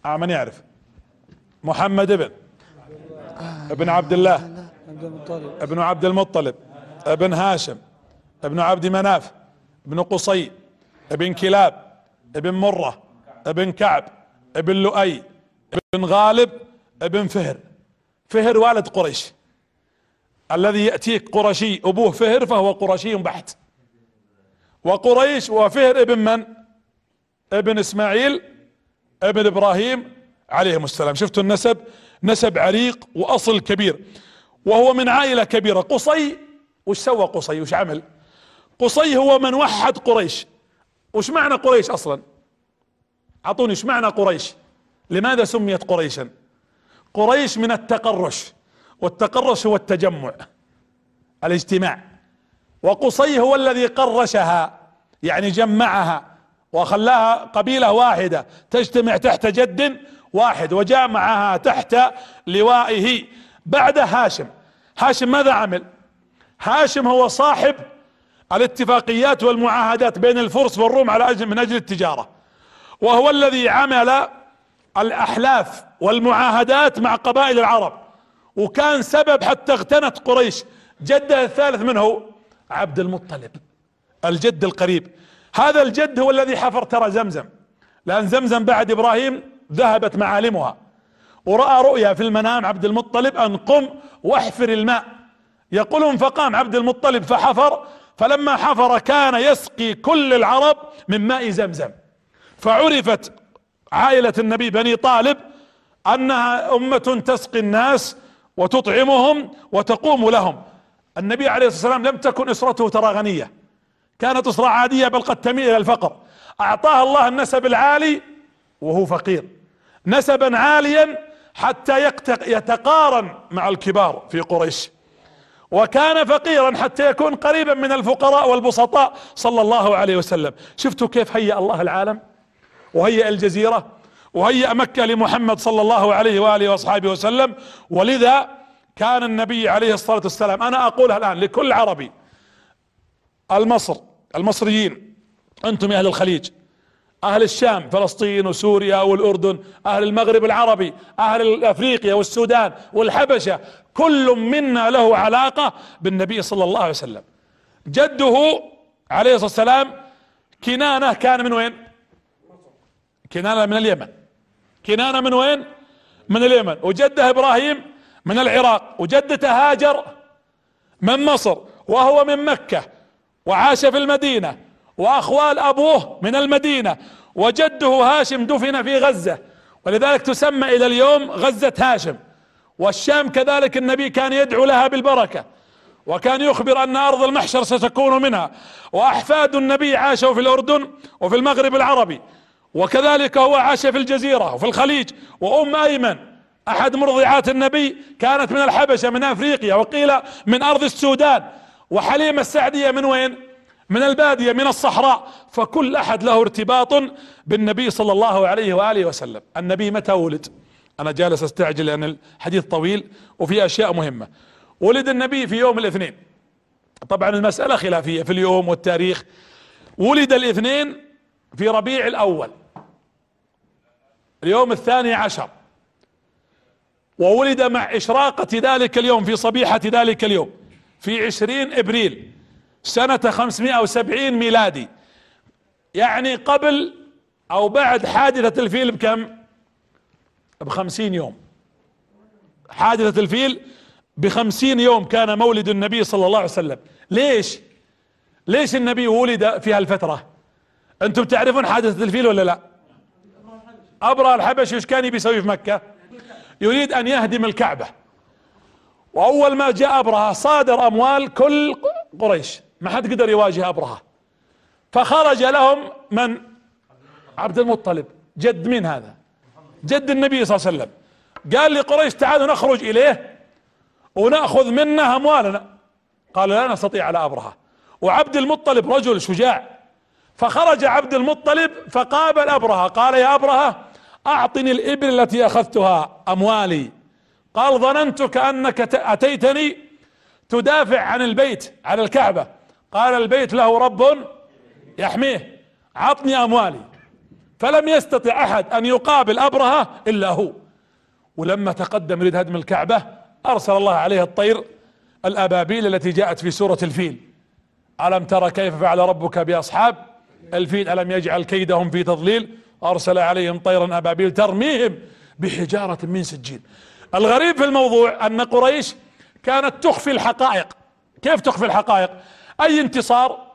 آه من يعرف؟ محمد ابن. ابن عبد الله. ابن عبد المطلب. ابن هاشم. ابن عبد مناف. ابن قصي. ابن كلاب. ابن مرة. ابن كعب. ابن لؤي. ابن غالب. ابن فهر. فهر والد قريش. الذي يأتيك قرشي أبوه فهر فهو قرشي بحت. وقريش وفهر ابن من؟ ابن إسماعيل ابن إبراهيم عليهم السلام. شفتوا النسب؟ نسب عريق وأصل كبير. وهو من عائلة كبيرة. قصي وش سوى قصي؟ وش عمل؟ قصي هو من وحد قريش. وش معنى قريش أصلا؟ أعطوني وش معنى قريش؟ لماذا سميت قريشا؟ قريش من التقرش والتقرش هو التجمع الاجتماع. وقصي هو الذي قرشها يعني جمعها وخلاها قبيلة واحدة تجتمع تحت جد واحد وجاء معها تحت لوائه بعد هاشم. هاشم ماذا عمل؟ هاشم هو صاحب الاتفاقيات والمعاهدات بين الفرس والروم على أجل من أجل التجارة وهو الذي عمل الأحلاف والمعاهدات مع قبائل العرب. وكان سبب حتى اغتنت قريش. جده الثالث من هو؟ عبد المطلب الجد القريب. هذا الجد هو الذي حفر ترى زمزم. لأن زمزم بعد إبراهيم ذهبت معالمها. ورأى رؤيا في المنام عبد المطلب أن قم واحفر الماء. يقولون فقام عبد المطلب فحفر. فلما حفر كان يسقي كل العرب من ماء زمزم. فعرفت عائلة النبي بني طالب أنها أمة تسقي الناس وتطعمهم وتقوم لهم. النبي عليه الصلاة والسلام لم تكن إسرته ترى غنية. كانت إسرة عادية بل قد تميل إلى الفقر. أعطاها الله النسب العالي وهو فقير. نسبا عاليا حتى يتقارن مع الكبار في قريش. وكان فقيرا حتى يكون قريبا من الفقراء والبسطاء صلى الله عليه وسلم. شفتوا كيف هيأ الله العالم؟ وهيأ الجزيرة؟ وهيأ مكة لمحمد صلى الله عليه وآله وأصحابه وسلم. ولذا كان النبي عليه الصلاة والسلام أنا أقولها الآن لكل عربي المصر المصريين أنتم يا أهل الخليج أهل الشام فلسطين وسوريا والأردن أهل المغرب العربي أهل افريقيا والسودان والحبشة كل منا له علاقة بالنبي صلى الله عليه وسلم. جده عليه الصلاة والسلام كنانة كان من وين؟ كنانة من اليمن. كنانة من وين؟ من اليمن. وجدة إبراهيم من العراق. وجدته هاجر من مصر. وهو من مكة. وعاش في المدينة. وأخوال أبوه من المدينة. وجده هاشم دفن في غزة. ولذلك تسمى إلى اليوم غزة هاشم. والشام كذلك النبي كان يدعو لها بالبركة. وكان يخبر أن أرض المحشر ستكون منها. وأحفاد النبي عاشوا في الأردن وفي المغرب العربي. وكذلك هو عاش في الجزيرة وفي الخليج وأم أيمن أحد مرضعات النبي كانت من الحبشة من أفريقيا وقيل من أرض السودان. وحليمة السعدية من وين؟ من البادية من الصحراء. فكل أحد له ارتباط بالنبي صلى الله عليه وآله وسلم. النبي متى ولد؟ أنا جالس أستعجل لأن الحديث طويل وفي أشياء مهمة. ولد النبي في يوم الاثنين. طبعا المسألة خلافية في اليوم والتاريخ. ولد الاثنين في ربيع الأول. اليوم الثاني عشر. وولد مع إشراقة ذلك اليوم في صبيحة ذلك اليوم في عشرين إبريل سنة خمسمائة وسبعين ميلادي. يعني قبل أو بعد حادثة الفيل بكم؟ بخمسين يوم. حادثة الفيل بخمسين يوم كان مولد النبي صلى الله عليه وسلم. ليش؟ ليش النبي ولد في هالفترة؟ أنتم تعرفون حادثة الفيل ولا لا؟ ابرى الحبشي إيش كان يبي يسوي في مكة؟ يريد أن يهدم الكعبة. وأول ما جاء ابرهة صادر أموال كل قريش. ما حد قدر يواجه ابرهة فخرج لهم من؟ عبد المطلب. جد مين هذا؟ جد النبي صلى الله عليه وسلم. قال لقريش تعالوا نخرج إليه ونأخذ منه أموالنا. قال لا نستطيع على ابرهة وعبد المطلب رجل شجاع. فخرج عبد المطلب فقابل أبرهة. قال يا أبرهة أعطني الإبل التي أخذتها أموالي. قال ظننتك انك أتيتني تدافع عن البيت عن الكعبة. قال البيت له رب يحميه عطني أموالي. فلم يستطع أحد أن يقابل أبرهة إلا هو. ولما تقدم يريد هدم الكعبة أرسل الله عليه الطير الأبابيل التي جاءت في سورة الفيل. ألم ترى كيف فعل ربك بأصحاب الفيل ألم يجعل كيدهم في تضليل؟ أرسل عليهم طيرا أبابيل ترميهم بحجارة من سجيل الغريب في الموضوع أن قريش كانت تخفي الحقائق. كيف تخفي الحقائق؟ أي انتصار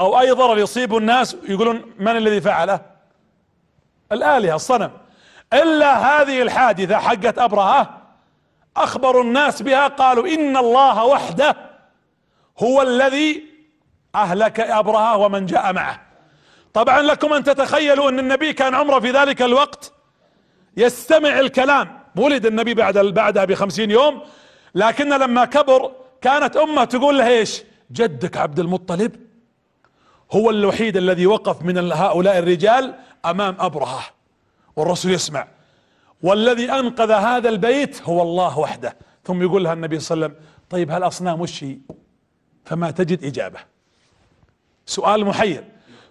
أو أي ضرر يصيب الناس؟ يقولون من الذي فعله؟ الآلهة الصنم. إلا هذه الحادثة حقت أبرهة أخبروا الناس بها قالوا إن الله وحده هو الذي أهلك أبرهة ومن جاء معه. طبعا لكم أن تتخيلوا أن النبي كان عمره في ذلك الوقت يستمع الكلام. ولد النبي بعد بعدها بخمسين يوم. لكن لما كبر كانت أمة تقول له إيش؟ جدك عبد المطلب هو الوحيد الذي وقف من هؤلاء الرجال أمام أبرهة. والرسول يسمع. والذي أنقذ هذا البيت هو الله وحده. ثم يقول لها النبي صلى الله عليه وسلم طيب هالاصنام وش هي؟ فما تجد إجابة. سؤال محير.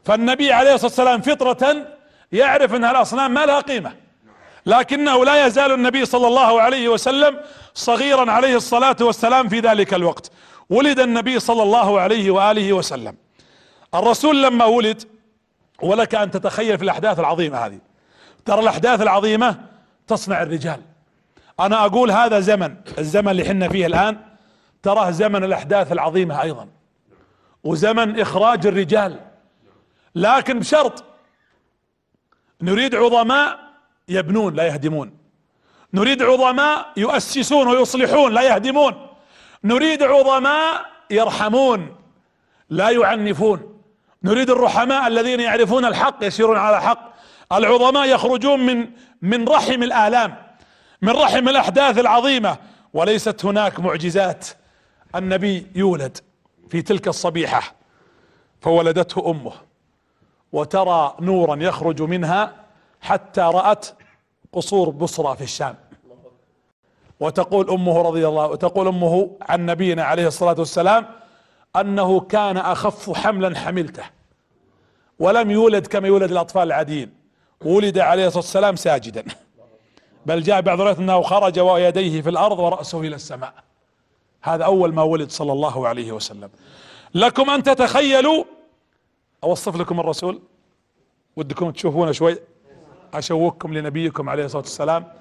فالنبي عليه الصلاة والسلام فطرة يعرف ان هالاصنام ما لها قيمة. لكنه لا يزال النبي صلى الله عليه وسلم صغيرا عليه الصلاة والسلام في ذلك الوقت. ولد النبي صلى الله عليه وآله وسلم. الرسول لما ولد ولك أن تتخيل في الأحداث العظيمة هذه. ترى الأحداث العظيمة تصنع الرجال. أنا أقول هذا زمن الزمن اللي حنا فيه الآن تراه زمن الأحداث العظيمة أيضا. وزمن إخراج الرجال. لكن بشرط نريد عظماء يبنون لا يهدمون. نريد عظماء يؤسسون ويصلحون لا يهدمون. نريد عظماء يرحمون لا يعنفون. نريد الرحماء الذين يعرفون الحق يسيرون على حق العظماء يخرجون من من رحم الآلام من رحم الأحداث العظيمة. وليست هناك معجزات. النبي يولد في تلك الصبيحة فولدته أمه. وترى نورا يخرج منها حتى رأت قصور بصرى في الشام. وتقول أمه رضي الله وتقول أمه عن نبينا عليه الصلاة والسلام أنه كان أخف حملا حملته. ولم يولد كما يولد الأطفال العاديين. ولد عليه الصلاة والسلام ساجدا. بل جاء بعض الروايات أنه خرج ويديه في الأرض ورأسه إلى السماء. هذا أول ما ولد صلى الله عليه وسلم. لكم أن تتخيلوا أوصف لكم الرسول؟ ودكم تشوفونه شوي. أشوقكم لنبيكم عليه الصلاة والسلام.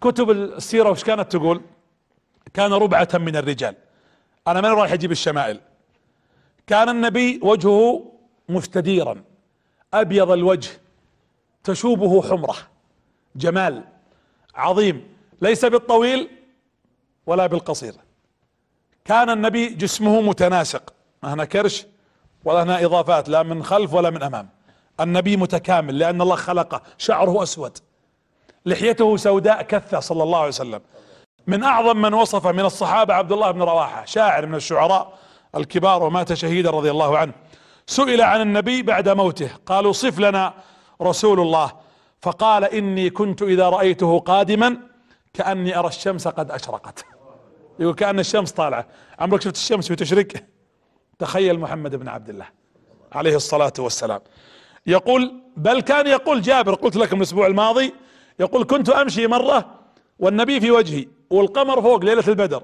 كتب السيرة وش كانت تقول؟ كان ربعة من الرجال. أنا من رايح أجيب الشمائل. كان النبي وجهه مستديرا أبيض الوجه. تشوبه حمرة. جمال. عظيم. ليس بالطويل ولا بالقصير. كان النبي جسمه متناسق. ما هنا كرش. ولا هنا إضافات لا من خلف ولا من أمام. النبي متكامل لأن الله خلقه شعره أسود. لحيته سوداء كثة صلى الله عليه وسلم. من أعظم من وصف من الصحابة عبد الله بن رواحة شاعر من الشعراء الكبار ومات شهيدا رضي الله عنه. سئل عن النبي بعد موته قالوا صف لنا رسول الله. فقال إني كنت إذا رأيته قادما كأني أرى الشمس قد أشرقت. يقول كأن الشمس طالعة. عمرك شفت الشمس بتشرق تخيل محمد بن عبد الله عليه الصلاة والسلام. يقول بل كان يقول جابر قلت لكم الأسبوع الماضي يقول كنت أمشي مرة والنبي في وجهي والقمر فوق ليلة البدر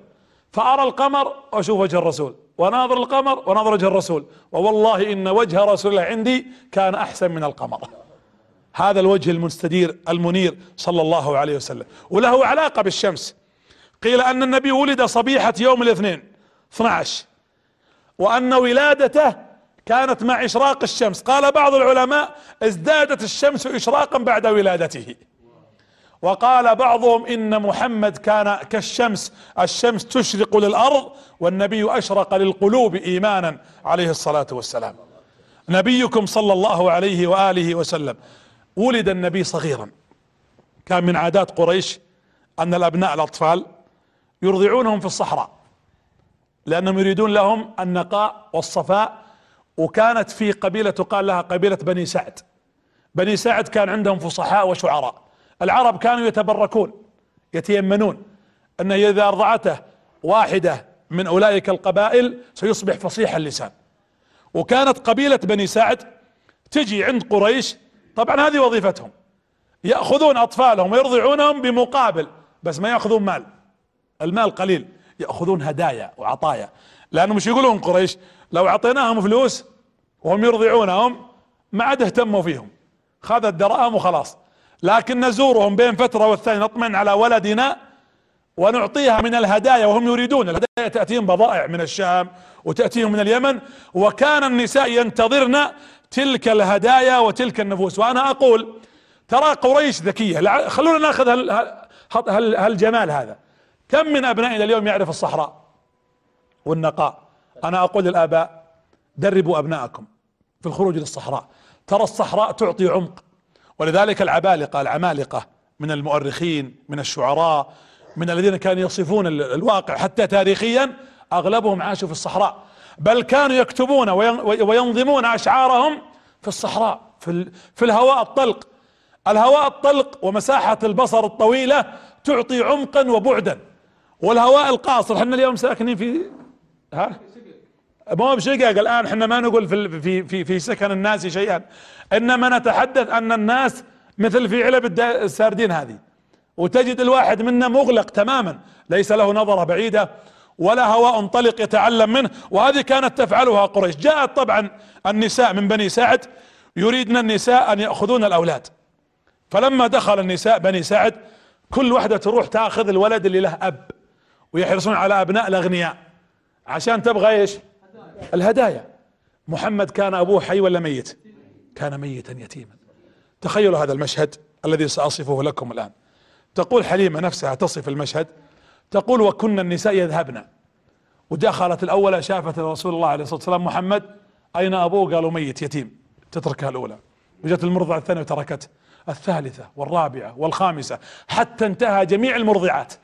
فأرى القمر وأشوف وجه الرسول وناظر القمر وناظر وجه الرسول ووالله إن وجه رسول الله عندي كان أحسن من القمر. هذا الوجه المستدير المنير صلى الله عليه وسلم. وله علاقة بالشمس. قيل أن النبي ولد صبيحة يوم الاثنين 12 وأن ولادته كانت مع إشراق الشمس. قال بعض العلماء ازدادت الشمس اشراقا بعد ولادته. وقال بعضهم إن محمد كان كالشمس الشمس تشرق للأرض والنبي أشرق للقلوب ايمانا عليه الصلاة والسلام. نبيكم صلى الله عليه وآله وسلم ولد النبي صغيرا. كان من عادات قريش أن الأبناء الأطفال يرضعونهم في الصحراء. لأنهم يريدون لهم النقاء والصفاء وكانت في قبيلة تقال لها قبيلة بني سعد. بني سعد كان عندهم فصحاء وشعراء. العرب كانوا يتبركون يتيمنون انه إذا ارضعته واحدة من أولئك القبائل سيصبح فصيح اللسان. وكانت قبيلة بني سعد تجي عند قريش طبعا هذه وظيفتهم. يأخذون أطفالهم ويرضعونهم بمقابل بس ما يأخذون مال. المال قليل. يأخذون هدايا وعطايا. لأنه مش يقولون قريش؟ لو أعطيناهم فلوس وهم يرضعونهم ما عاد اهتموا فيهم. خذ الدراهم وخلاص. لكن نزورهم بين فترة والثانية نطمئن على ولدنا ونعطيها من الهدايا وهم يريدون الهدايا. تأتيهم بضائع من الشام وتأتيهم من اليمن وكان النساء ينتظرن تلك الهدايا وتلك النفوس. وأنا أقول ترى قريش ذكية. خلونا ناخذ هالجمال هذا. كم من ابنائنا اليوم يعرف الصحراء والنقاء؟ أنا أقول للآباء دربوا ابنائكم في الخروج للصحراء. ترى الصحراء تعطي عمق ولذلك العبالقة العمالقة من المؤرخين من الشعراء من الذين كانوا يصفون الواقع حتى تاريخيا أغلبهم عاشوا في الصحراء. بل كانوا يكتبون وينظمون أشعارهم في الصحراء في, في الهواء الطلق. الهواء الطلق ومساحة البصر الطويلة تعطي عمقا وبعدا. والهواء القاصر إحنا اليوم ساكنين في ها؟ مو بشقق الآن إحنا ما نقول في في في, في سكن الناس شيئا. إنما نتحدث أن الناس مثل في علب الساردين هذه. وتجد الواحد منا مغلق تماما. ليس له نظرة بعيدة ولا هواء طلق يتعلم منه. وهذه كانت تفعلها قريش. جاءت طبعا النساء من بني سعد يريدن النساء أن يأخذون الأولاد. فلما دخل النساء بني سعد كل واحدة تروح تأخذ الولد اللي له أب. ويحرصون على أبناء الأغنياء. عشان تبغى إيش؟ الهدايا. محمد كان أبوه حي ولا ميت؟ كان ميتا يتيما. تخيلوا هذا المشهد الذي سأصفه لكم الآن. تقول حليمة نفسها تصف المشهد تقول وكنا النساء يذهبن. ودخلت الأولى شافت رسول الله عليه الصلاة والسلام محمد. أين أبوه؟ قالوا ميت يتيم. تتركها الأولى. وجت المرضعة الثانية وتركته. الثالثة والرابعة والخامسة. حتى انتهى جميع المرضعات.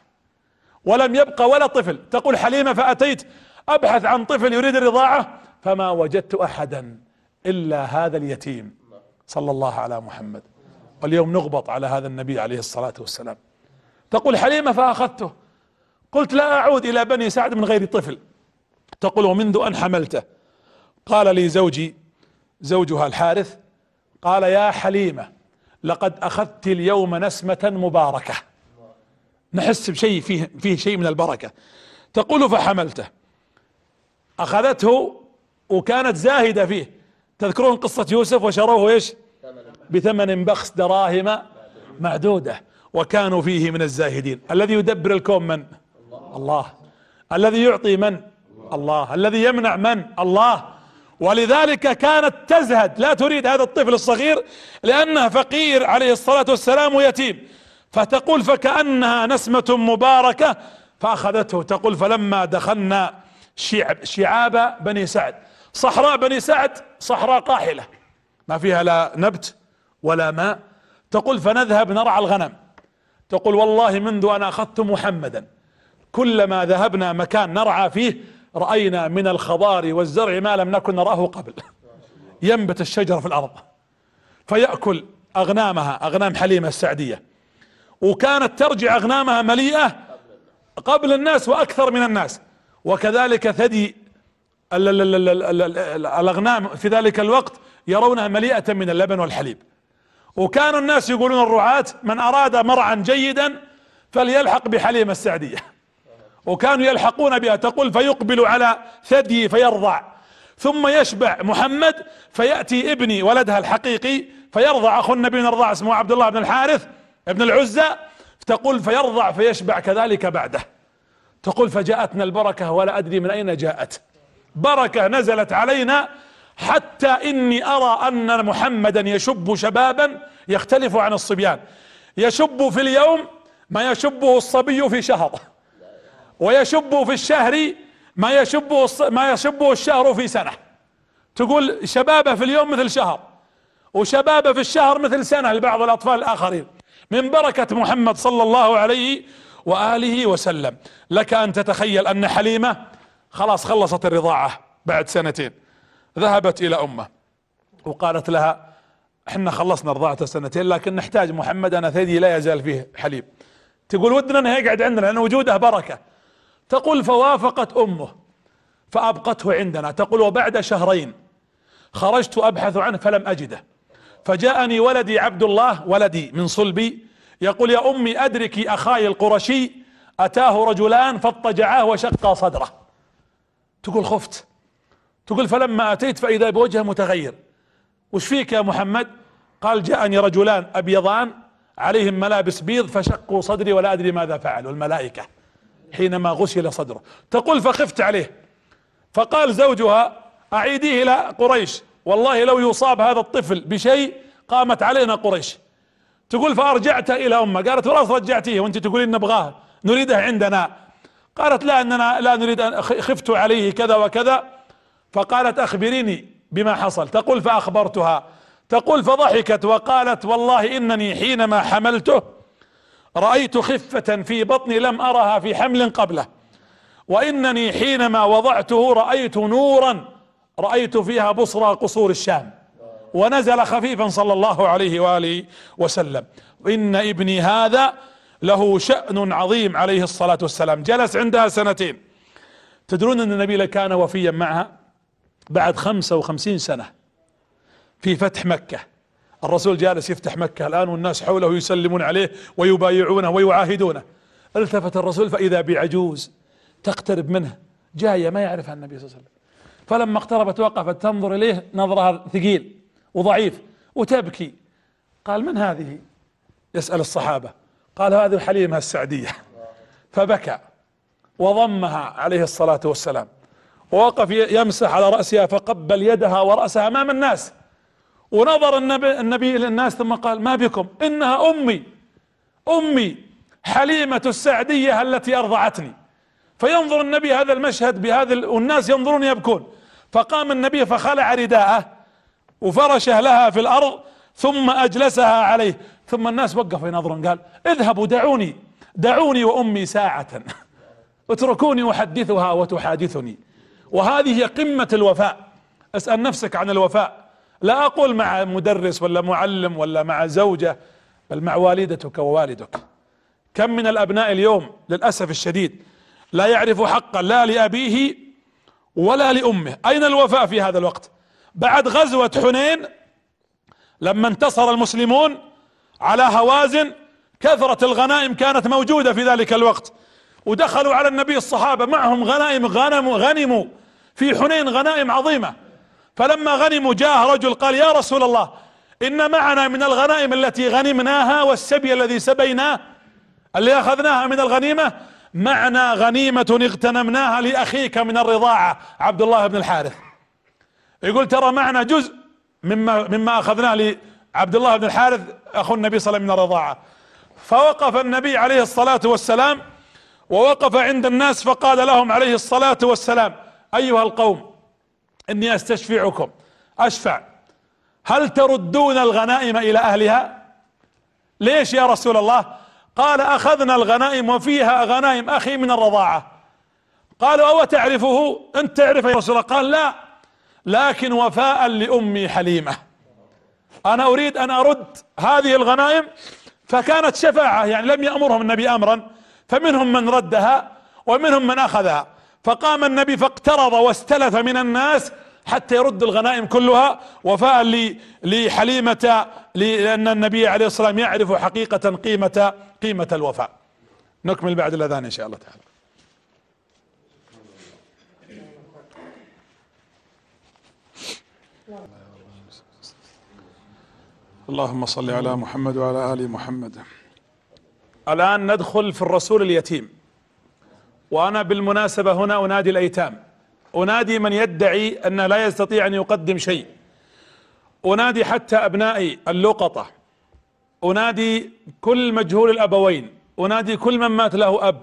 ولم يبقى ولا طفل. تقول حليمة فأتيت. أبحث عن طفل يريد الرضاعة. فما وجدت أحدا إلا هذا اليتيم. صلى الله على محمد. واليوم نغبط على هذا النبي عليه الصلاة والسلام. تقول حليمة فأخذته. قلت لا أعود إلى بني سعد من غير طفل. تقول ومنذ أن حملته. قال لي زوجي زوجها الحارث قال يا حليمة لقد أخذت اليوم نسمة مباركة. نحس بشيء فيه, فيه شيء من البركة. تقول فحملته. أخذته وكانت زاهدة فيه. تذكرون قصة يوسف وشروه إيش؟ بثمن بخس دراهم معدودة. وكانوا فيه من الزاهدين. الذي يدبر الكون من؟ الله. الذي يعطي من؟ الله. الذي يمنع من؟ الله. ولذلك كانت تزهد. لا تريد هذا الطفل الصغير لأنه فقير عليه الصلاة والسلام ويتيم. فتقول فكأنها نسمة مباركة فأخذته. تقول فلما دخلنا شعب شعاب بني سعد. صحراء بني سعد صحراء قاحلة. ما فيها لا نبت ولا ماء. تقول فنذهب نرعى الغنم. تقول والله منذ أن أخذت محمدا. كلما ذهبنا مكان نرعى فيه رأينا من الخضار والزرع ما لم نكن نراه قبل. ينبت الشجر في الأرض. فيأكل أغنامها أغنام حليمة السعدية. وكانت ترجع أغنامها مليئة قبل الناس وأكثر من الناس. وكذلك ثدي الأغنام في ذلك الوقت يرونها مليئة من اللبن والحليب. وكان الناس يقولون الرعاة من أراد مرعا جيدا فليلحق بحليمة السعدية. وكانوا يلحقون بها تقول فيقبل على ثدي فيرضع. ثم يشبع محمد فيأتي ابني ولدها الحقيقي فيرضع. اخو النبي من الرضاع اسمه عبد الله بن الحارث ابن العزة تقول فيرضع فيشبع كذلك بعده. تقول فجاءتنا البركة ولا أدري من أين جاءت. بركة نزلت علينا حتى إني أرى أن محمدا يشب شبابا يختلف عن الصبيان. يشب في اليوم ما يشبه الصبي في شهر ويشب في الشهر ما يشبه ما يشبه الشهر في سنة. تقول شبابة في اليوم مثل شهر وشبابة في الشهر مثل سنة لبعض الأطفال الآخرين. من بركة محمد صلى الله عليه وآله وسلم. لك أن تتخيل أن حليمة خلاص خلصت الرضاعة بعد سنتين. ذهبت إلى أمه وقالت لها إحنا خلصنا رضاعة سنتين لكن نحتاج محمد أنا ثدي لا يزال فيه حليب تقول ودنا إنه يقعد عندنا لأن وجوده بركة. تقول فوافقت أمه فأبقته عندنا. تقول وبعد شهرين خرجت أبحث عنه فلم أجده. فجاءني ولدي عبد الله ولدي من صلبي يقول يا أمي ادركي أخاي القرشي أتاه رجلان فاضطجعاه وشقا صدره. تقول خفت. تقول فلما أتيت فإذا بوجهه متغير. وش فيك يا محمد؟ قال جاءني رجلان أبيضان عليهم ملابس بيض فشقوا صدري ولا أدري ماذا فعلوا الملائكة حينما غسل صدره. تقول فخفت عليه. فقال زوجها أعيديه إلى قريش. والله لو يصاب هذا الطفل بشيء قامت علينا قريش. تقول فأرجعت إلى امه قالت خلاص رجعتيه. وأنت تقولين نبغاه. نريده عندنا. قالت لا إننا لا نريد أن خفت عليه كذا وكذا. فقالت أخبريني بما حصل. تقول فأخبرتها. تقول فضحكت. وقالت والله إنني حينما حملته رأيت خفة في بطني لم أرها في حمل قبله. وإنني حينما وضعته رأيت نورا رأيت فيها بصرى قصور الشام. ونزل خفيفا صلى الله عليه وآله وسلم. إن ابني هذا له شأن عظيم عليه الصلاة والسلام. جلس عندها سنتين. تدرون أن النبي كان وفيا معها بعد خمسة وخمسين سنة في فتح مكة. الرسول جالس يفتح مكة الآن والناس حوله يسلمون عليه ويبايعونه ويعاهدونه. التفت الرسول فإذا بعجوز تقترب منه. جاية ما يعرفها النبي صلى الله عليه وسلم. فلما اقتربت وقفت تنظر إليه نظرها ثقيل وضعيف وتبكي. قال من هذه؟ يسأل الصحابة. قال هذه حليمة السعدية. فبكى وضمها عليه الصلاة والسلام. ووقف يمسح على رأسها فقبل يدها ورأسها أمام الناس. ونظر النبي, النبي إلى الناس ثم قال ما بكم؟ إنها أمي. أمي حليمة السعدية التي أرضعتني. فينظر النبي هذا المشهد بهذا والناس ينظرون يبكون. فقام النبي فخلع رداءه وفرشه لها في الأرض ثم أجلسها عليه. ثم الناس وقفوا ينظرون قال اذهبوا دعوني دعوني وأمي ساعة. اتركوني أحدثها وتحادثني. وهذه هي قمة الوفاء. اسأل نفسك عن الوفاء. لا أقول مع مدرس ولا معلم ولا مع زوجة بل مع والدتك ووالدك. كم من الأبناء اليوم للأسف الشديد لا يعرف حقا لا لأبيه ولا لأمه. أين الوفاء في هذا الوقت؟ بعد غزوة حنين لما انتصر المسلمون على هوازن كثرة الغنائم كانت موجودة في ذلك الوقت. ودخلوا على النبي الصحابة معهم غنائم غنم غنموا. في حنين غنائم عظيمة. فلما غنموا جاء رجل قال يا رسول الله إن معنا من الغنائم التي غنمناها والسبي الذي سبيناه اللي أخذناها من الغنيمة معنا غنيمة اغتنمناها لأخيك من الرضاعة عبد الله بن الحارث. يقول ترى معنا جزء مما مما أخذناه لعبد الله بن الحارث أخو النبي صلى الله عليه وسلم من الرضاعة. فوقف النبي عليه الصلاة والسلام ووقف عند الناس فقال لهم عليه الصلاة والسلام أيها القوم إني أستشفعكم أشفع. هل تردون الغنائم إلى أهلها؟ ليش يا رسول الله؟ قال أخذنا الغنائم وفيها غنائم أخي من الرضاعة. قالوا أو تعرفه؟ أنت تعرف يا رسول الله؟ قال لا لكن وفاء لأمي حليمة. أنا أريد أن أرد هذه الغنائم فكانت شفاعة يعني لم يأمرهم النبي امرا فمنهم من ردها ومنهم من أخذها. فقام النبي فاقترض واستلف من الناس حتى يرد الغنائم كلها. وفاء لحليمة لأن النبي عليه الصلاة والسلام يعرف حقيقة قيمة قيمة الوفاء. نكمل بعد الأذان إن شاء الله تعالى. اللهم صل على محمد وعلى آل محمد. الآن ندخل في الرسول اليتيم. وأنا بالمناسبة هنا أنادي الأيتام. أنادي من يدعي انه لا يستطيع أن يقدم شيء. أنادي حتى أبنائي اللقطة. أنادي كل مجهول الأبوين. أنادي كل من مات له أب.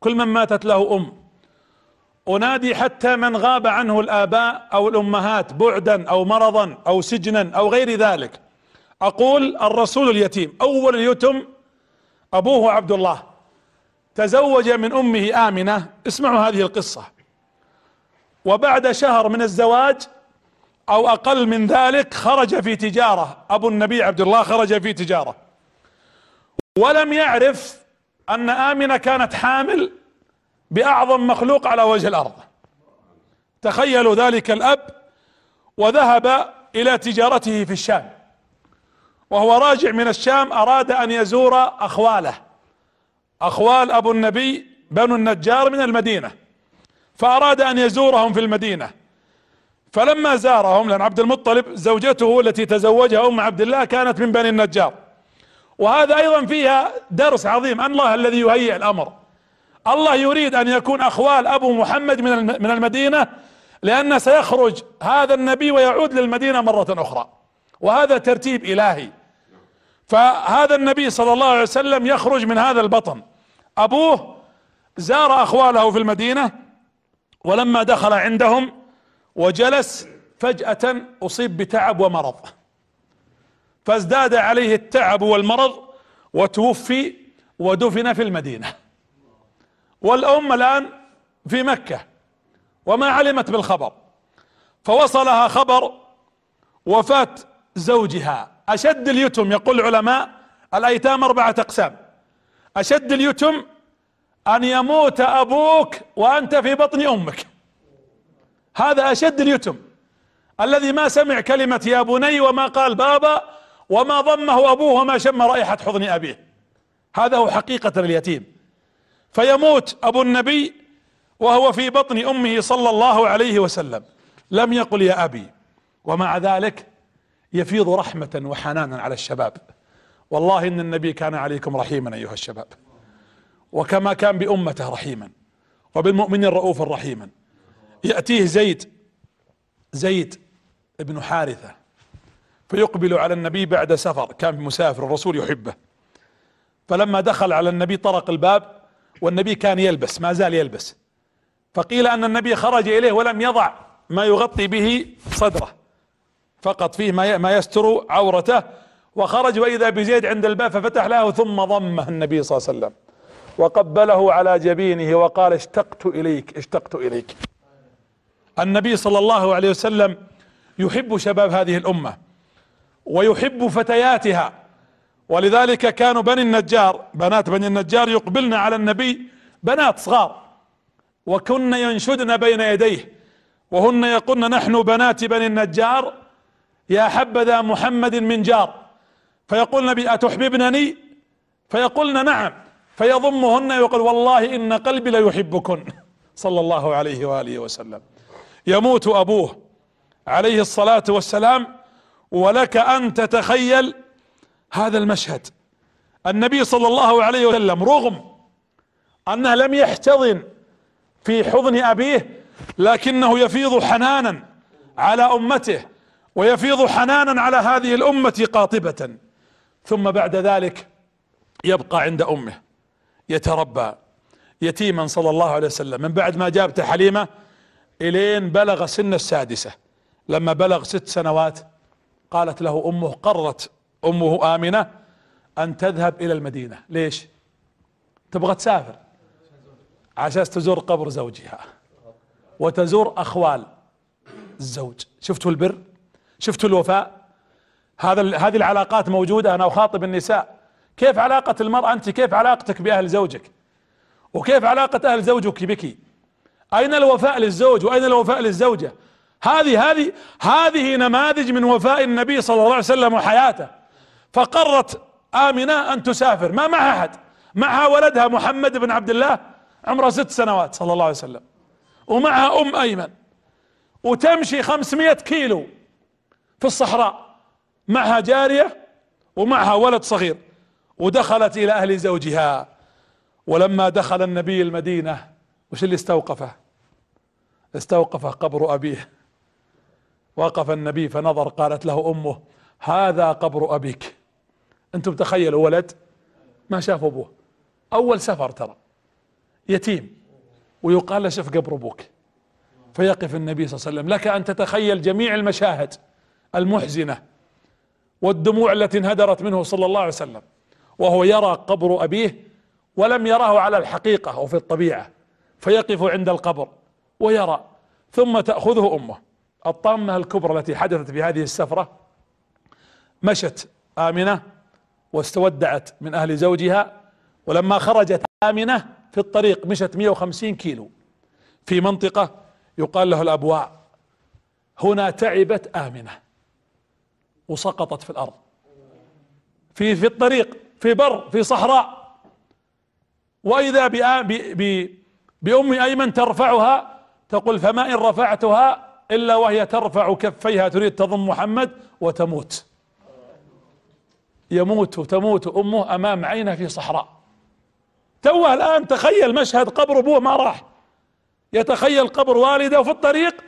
كل من ماتت له أم. أنادي حتى من غاب عنه الآباء أو الأمهات بعدا أو مرضا أو سجنا أو غير ذلك. أقول الرسول اليتيم أول اليتم أبوه عبد الله تزوج من أمه آمنة. اسمعوا هذه القصة. وبعد شهر من الزواج أو أقل من ذلك خرج في تجارة. أبو النبي عبد الله خرج في تجارة. ولم يعرف أن آمنة كانت حامل بأعظم مخلوق على وجه الأرض. تخيلوا ذلك الأب وذهب إلى تجارته في الشام. وهو راجع من الشام أراد أن يزور أخواله. أخوال أبو النبي بنو النجار من المدينة. فأراد أن يزورهم في المدينة. فلما زارهم لأن عبد المطلب زوجته التي تزوجها أم عبد الله كانت من بني النجار. وهذا أيضا فيها درس عظيم. أن الله الذي يهيئ الأمر. الله يريد أن يكون أخوال أبو محمد من من المدينة لأن سيخرج هذا النبي ويعود للمدينة مرة أخرى. وهذا ترتيب إلهي. فهذا النبي صلى الله عليه وسلم يخرج من هذا البطن. أبوه زار أخواله في المدينة. ولما دخل عندهم وجلس فجأة أصيب بتعب ومرض. فازداد عليه التعب والمرض وتوفي ودفن في المدينة. والأم الآن في مكة وما علمت بالخبر. فوصلها خبر وفاة زوجها. أشد اليتم يقول العلماء الأيتام أربعة أقسام. أشد اليتم أن يموت أبوك وأنت في بطن أمك. هذا أشد اليتم. الذي ما سمع كلمة يا بني وما قال بابا وما ضمه أبوه وما شم رائحة حضن أبيه. هذا هو حقيقة اليتيم. فيموت أبو النبي وهو في بطن أمه صلى الله عليه وسلم. لم يقل يا أبي. ومع ذلك يفيض رحمة وحنانا على الشباب. والله إن النبي كان عليكم رحيما أيها الشباب. وكما كان بأمته رحيما وبالمؤمنين رؤوفا رحيما. يأتيه زيد زيد ابن حارثة فيقبل على النبي بعد سفر كان مسافر الرسول يحبه. فلما دخل على النبي طرق الباب والنبي كان يلبس ما زال يلبس. فقيل أن النبي خرج إليه ولم يضع ما يغطي به صدره فقط فيه ما يستر عورته وخرج وإذا بزيد عند الباب ففتح له ثم ضمه النبي صلى الله عليه وسلم. وقبله على جبينه وقال اشتقت إليك اشتقت إليك. النبي صلى الله عليه وسلم يحب شباب هذه الأمة ويحب فتياتها. ولذلك كانوا بني النجار بنات بني النجار يقبلن على النبي بنات صغار. وكن ينشدن بين يديه وهن يقولن نحن بنات بني النجار يا حبذا محمد من جار. فيقول النبي أتحببنني؟ فيقولن نعم. فيضمهن ويقول والله إن قلبي ليحبكن صلى الله عليه وآله وسلم. يموت أبوه عليه الصلاة والسلام ولك أن تتخيل هذا المشهد. النبي صلى الله عليه وسلم رغم أنه لم يحتضن في حضن أبيه لكنه يفيض حنانا على أمته ويفيض حنانا على هذه الأمة قاطبة. ثم بعد ذلك يبقى عند أمه. يتربى يتيما صلى الله عليه وسلم. من بعد ما جابت حليمة إلين بلغ سن السادسة. لما بلغ ست سنوات قالت له أمه قرت أمه آمنة أن تذهب إلى المدينة. ليش؟ تبغى تسافر. عشان تزور قبر زوجها. وتزور أخوال الزوج. شفتوا البر؟ شفتوا الوفاء؟ هذا هذه العلاقات موجودة. أنا أخاطب النساء. كيف علاقة المرأة أنت؟ كيف علاقتك بأهل زوجك؟ وكيف علاقة أهل زوجك بك؟ أين الوفاء للزوج وأين الوفاء للزوجة؟ هذه هذه هذه نماذج من وفاء النبي صلى الله عليه وسلم وحياته. فقرت آمنة أن تسافر. ما معها أحد. معها ولدها محمد بن عبد الله عمره ست سنوات صلى الله عليه وسلم. ومعها أم أيمن. وتمشي خمسمائة كيلو في الصحراء. معها جارية ومعها ولد صغير. ودخلت إلى أهل زوجها. ولما دخل النبي المدينة وش اللي استوقفه؟ استوقف قبر أبيه. وقف النبي فنظر قالت له أمه هذا قبر أبيك. أنتم تخيلوا ولد ما شاف أبوه. أول سفر ترى. يتيم. ويقال له شوف قبر أبوك. فيقف النبي صلى الله عليه وسلم. لك أن تتخيل جميع المشاهد المحزنة والدموع التي انهدرت منه صلى الله عليه وسلم. وهو يرى قبر أبيه ولم يراه على الحقيقة أو في الطبيعة فيقف عند القبر ويرى ثم تأخذه أمه. الطامة الكبرى التي حدثت في هذه السفرة مشت آمنة واستودعت من أهل زوجها ولما خرجت آمنة في الطريق مشت 150 كيلو في منطقة يقال له الأبواع هنا تعبت آمنة وسقطت في الأرض. في في الطريق في بر في صحراء. وإذا بأم أيمن ترفعها تقول فما إن رفعتها إلا وهي ترفع كفيها تريد تضم محمد وتموت. يموت وتموت أمه أمام عينه في صحراء. توه الآن تخيل مشهد قبر أبوه ما راح. يتخيل قبر والده وفي الطريق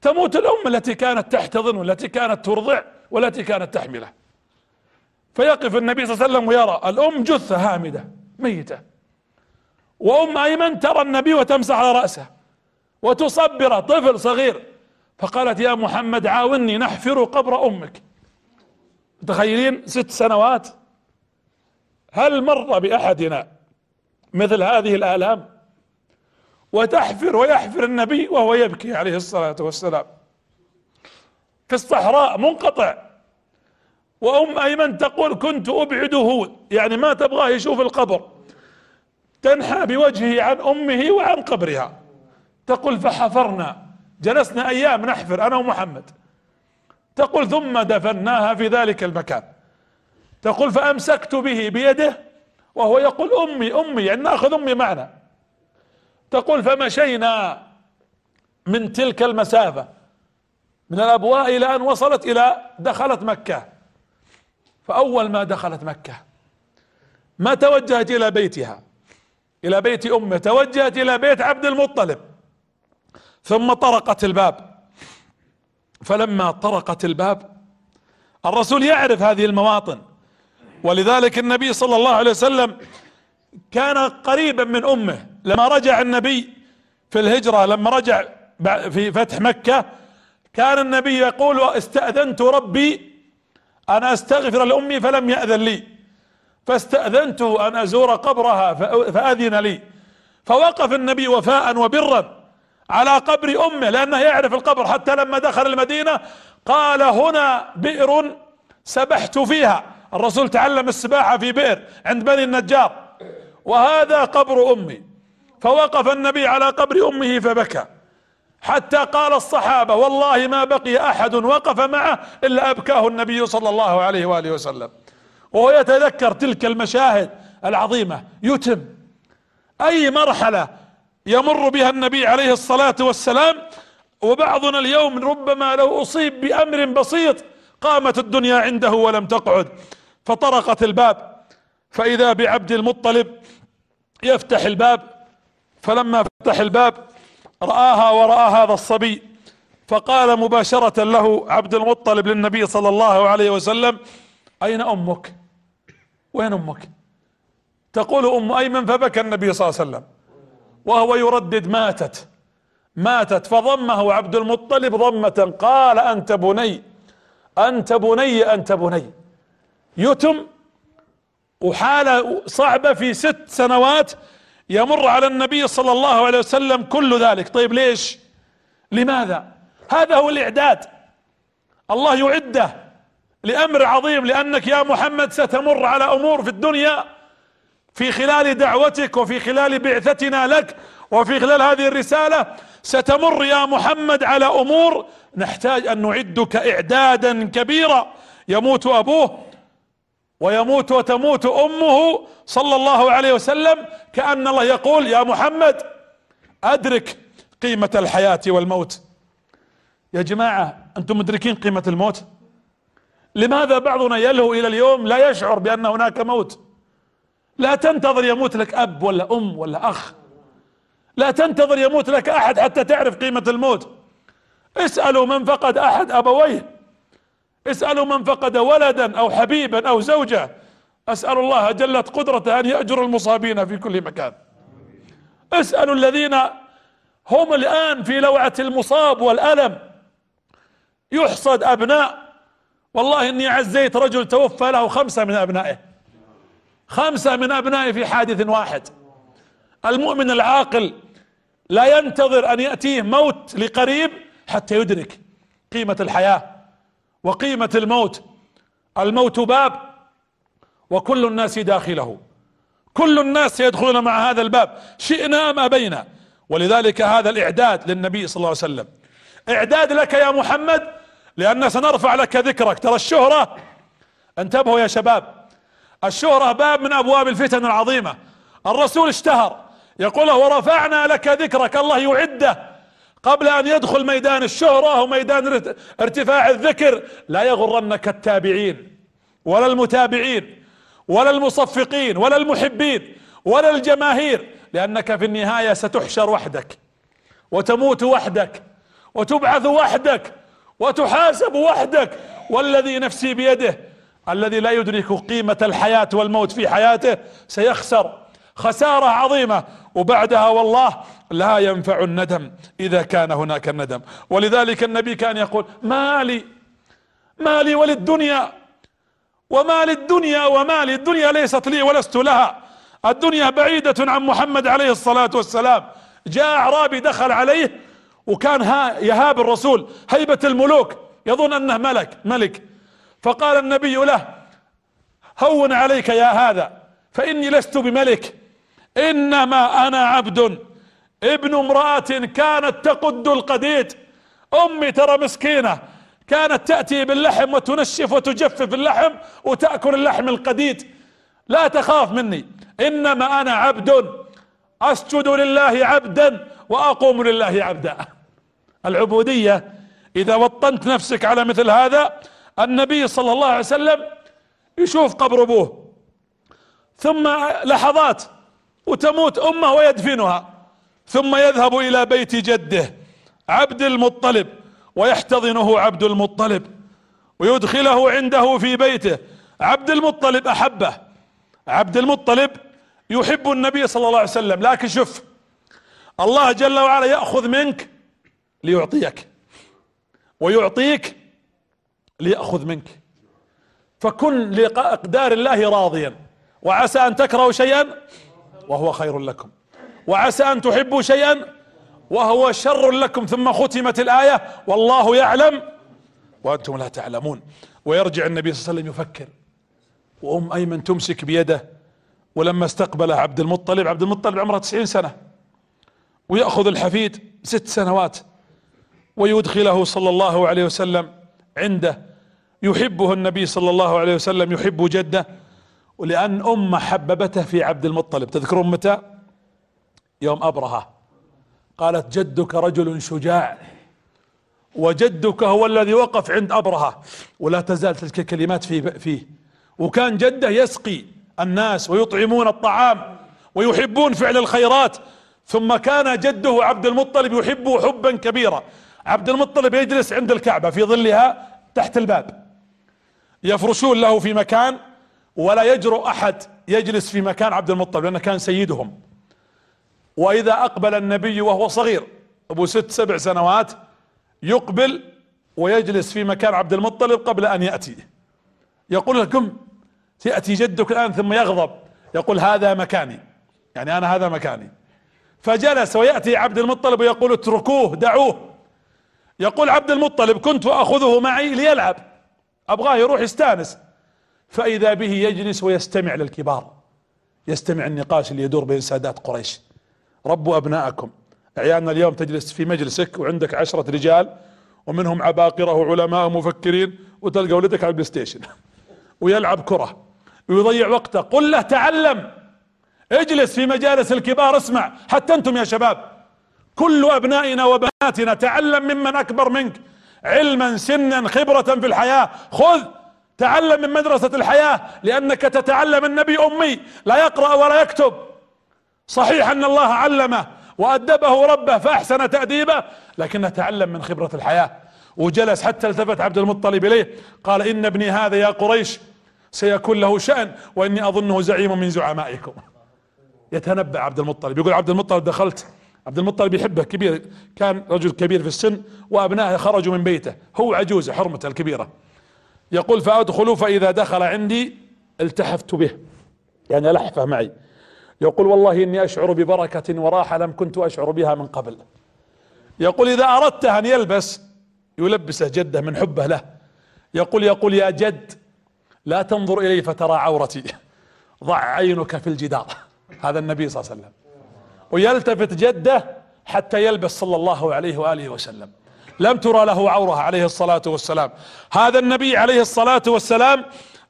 تموت الأم التي كانت تحتضن والتي كانت ترضع والتي كانت تحمله. فيقف النبي صلى الله عليه وسلم ويرى. الأم جثة هامدة ميتة. وأم أيمن ترى النبي وتمسح على رأسه وتصبر طفل صغير. فقالت يا محمد عاوني نحفر قبر أمك. متخيلين؟ ست سنوات. هل مر بأحدنا مثل هذه الآلام؟ وتحفر ويحفر النبي وهو يبكي عليه الصلاة والسلام. في الصحراء منقطع. وأم أيمن تقول كنت أبعده يعني ما تبغاه يشوف القبر. تنحى بوجهه عن أمه وعن قبرها. تقول فحفرنا. جلسنا أيام نحفر أنا ومحمد. تقول ثم دفناها في ذلك المكان. تقول فأمسكت به بيده وهو يقول أمي أمي يعني نأخذ أمي معنا. تقول فمشينا من تلك المسافة من الأبواء إلى أن وصلت إلى دخلت مكة. فأول ما دخلت مكة ما توجهت إلى بيتها إلى بيت أمه توجهت إلى بيت عبد المطلب. ثم طرقت الباب. فلما طرقت الباب الرسول يعرف هذه المواطن. ولذلك النبي صلى الله عليه وسلم كان قريبا من أمه. لما رجع النبي في الهجرة لما رجع في فتح مكة كان النبي يقول أستأذنت ربي أن أستغفر لأمي فلم يأذن لي. فاستأذنت أن أزور قبرها فأذن لي. فوقف النبي وفاء وبرا على قبر أمه لأنه يعرف القبر حتى لما دخل المدينة. قال هنا بئر سبحت فيها. الرسول تعلم السباحة في بئر عند بني النجار. وهذا قبر أمي. فوقف النبي على قبر أمه فبكى. حتى قال الصحابة والله ما بقي أحد وقف معه إلا أبكاه النبي صلى الله عليه وآله وسلم. وهو يتذكر تلك المشاهد العظيمة. يتم. أي مرحلة يمر بها النبي عليه الصلاة والسلام؟ وبعضنا اليوم ربما لو أصيب بأمر بسيط قامت الدنيا عنده ولم تقعد. فطرقت الباب. فإذا بعبد المطلب يفتح الباب. فلما فتح الباب رآها ورأى هذا الصبي فقال مباشرة له عبد المطلب للنبي صلى الله عليه وسلم أين أمك؟ وين أمك؟ تقول أم أيمن فبكى النبي صلى الله عليه وسلم وهو يردد ماتت ماتت فضمه عبد المطلب ضمة قال أنت بني أنت بني أنت بني. يتم وحالة صعبة في ست سنوات يمر على النبي صلى الله عليه وسلم كل ذلك. طيب ليش؟ لماذا؟ هذا هو الإعداد. الله يعده لأمر عظيم لأنك يا محمد ستمر على أمور في الدنيا في خلال دعوتك وفي خلال بعثتنا لك وفي خلال هذه الرسالة. ستمر يا محمد على أمور. نحتاج أن نعدك إعدادا كبيرا. يموت أبوه ويموت وتموت أمه صلى الله عليه وسلم كأن الله يقول يا محمد أدرك قيمة الحياة والموت. يا جماعة أنتم مدركين قيمة الموت؟ لماذا بعضنا يلهو إلى اليوم لا يشعر بأن هناك موت؟ لا تنتظر يموت لك أب ولا أم ولا أخ. لا تنتظر يموت لك أحد حتى تعرف قيمة الموت. اسألوا من فقد أحد أبويه. اسألوا من فقد ولدا أو حبيبا أو زوجة. أسأل الله جلت قدرته أن يأجر المصابين في كل مكان. اسألوا الذين هم الآن في لوعة المصاب والألم. يحصد أبناء. والله إني عزيت رجل توفى له خمسة من أبنائه. خمسة من أبنائه في حادث واحد. المؤمن العاقل لا ينتظر أن يأتيه موت لقريب حتى يدرك قيمة الحياة. وقيمة الموت. الموت باب وكل الناس داخله. كل الناس يدخلون مع هذا الباب. شئنا أم أبينا. ولذلك هذا الإعداد للنبي صلى الله عليه وسلم. إعداد لك يا محمد لأن سنرفع لك ذكرك. ترى الشهرة انتبهوا يا شباب. الشهرة باب من أبواب الفتن العظيمة. الرسول اشتهر. يقول ورفعنا لك ذكرك. الله يعده. قبل أن يدخل ميدان الشهرة وميدان ارتفاع الذكر لا يغرنك التابعين ولا المتابعين ولا المصفقين ولا المحبين ولا الجماهير لأنك في النهاية ستحشر وحدك وتموت وحدك وتبعث وحدك وتحاسب وحدك. والذي نفسي بيده الذي لا يدرك قيمة الحياة والموت في حياته سيخسر. خسارة عظيمة. وبعدها والله لا ينفع الندم إذا كان هناك الندم ولذلك النبي كان يقول ما لي ما لي وللدنيا وما للدنيا وما لي الدنيا ليست لي ولست لها. الدنيا بعيدة عن محمد عليه الصلاة والسلام. جاء أعرابي دخل عليه وكان ها يهاب الرسول هيبة الملوك يظن أنه ملك ملك. فقال النبي له هون عليك يا هذا فإني لست بملك. إنما أنا عبد. ابن امرأة كانت تقد القديد. أمي ترى مسكينة. كانت تأتي باللحم وتنشف وتجفف اللحم وتأكل اللحم القديد. لا تخاف مني. إنما أنا عبد. أسجد لله عبدا وأقوم لله عبدا. العبودية إذا وطنت نفسك على مثل هذا النبي صلى الله عليه وسلم يشوف قبر أبوه. ثم لحظات وتموت أمه ويدفنها ثم يذهب إلى بيت جده عبد المطلب ويحتضنه عبد المطلب ويدخله عنده في بيته. عبد المطلب أحبه. عبد المطلب يحب النبي صلى الله عليه وسلم. لكن شوف الله جل وعلا يأخذ منك ليعطيك ويعطيك ليأخذ منك. فكن لأقدار الله راضيا. وعسى أن تكرهوا شيئا وهو خير لكم. وعسى أن تحبوا شيئا وهو شر لكم ثم ختمت الآية والله يعلم وأنتم لا تعلمون. ويرجع النبي صلى الله عليه وسلم يفكر. وأم أيمن تمسك بيده ولما استقبل عبد المطلب عبد المطلب عمره تسعين سنة ويأخذ الحفيد ست سنوات ويدخله صلى الله عليه وسلم عنده. يحبه النبي صلى الله عليه وسلم يحب جده. ولأن أمه حببته في عبد المطلب. تذكرون متى؟ يوم أبرهة. قالت جدك رجل شجاع وجدك هو الذي وقف عند أبرهة. ولا تزال تلك الكلمات في فيه. وكان جده يسقي الناس ويطعمون الطعام ويحبون فعل الخيرات. ثم كان جده عبد المطلب يحبه حبا كبيرا. عبد المطلب يجلس عند الكعبة في ظلها تحت الباب. يفرشون له في مكان ولا يجرؤ أحد يجلس في مكان عبد المطلب لأنه كان سيدهم. وإذا أقبل النبي وهو صغير أبو ست سبع سنوات يقبل ويجلس في مكان عبد المطلب قبل أن يأتي. يقول له قم ياتي جدك الآن ثم يغضب. يقول هذا مكاني. يعني أنا هذا مكاني. فجلس ويأتي عبد المطلب ويقول اتركوه دعوه. يقول عبد المطلب كنت أخذه معي ليلعب. أبغاه يروح يستانس. فإذا به يجلس ويستمع للكبار يستمع النقاش اللي يدور بين سادات قريش. ربوا أبناءكم عيالنا اليوم تجلس في مجلسك وعندك عشرة رجال ومنهم عباقرة وعلماء ومفكرين وتلقى ولدك على ال PlayStation. ويلعب كرة ويضيع وقته. قل له تعلم. اجلس في مجالس الكبار اسمع. حتى أنتم يا شباب. كل أبنائنا وبناتنا تعلم ممن أكبر منك. علما سنا خبرة في الحياة. خذ تعلم من مدرسة الحياة لأنك تتعلم النبي أمي لا يقرأ ولا يكتب. صحيح أن الله علمه وأدبه ربه فأحسن تأديبه لكنه تعلم من خبرة الحياة. وجلس حتى التفت عبد المطلب إليه قال إن ابني هذا يا قريش سيكون له شأن وإني أظنه زعيم من زعمائكم. يتنبأ عبد المطلب يقول عبد المطلب دخلت. عبد المطلب يحبه كبير كان رجل كبير في السن وأبنائه خرجوا من بيته. هو عجوزه حرمته الكبيرة. يقول فادخل فإذا دخل عندي التحفت به. يعني لحفة معي. يقول والله إني أشعر ببركة وراحة لم كنت أشعر بها من قبل. يقول إذا أردت أن يلبس يلبسه جده من حبه له. يقول يقول يا جد لا تنظر إلي فترى عورتي. ضع عينك في الجدار. هذا النبي صلى الله عليه وسلم. ويلتفت جده حتى يلبس صلى الله عليه وآله وسلم. لم ترى له عورة عليه الصلاة والسلام. هذا النبي عليه الصلاة والسلام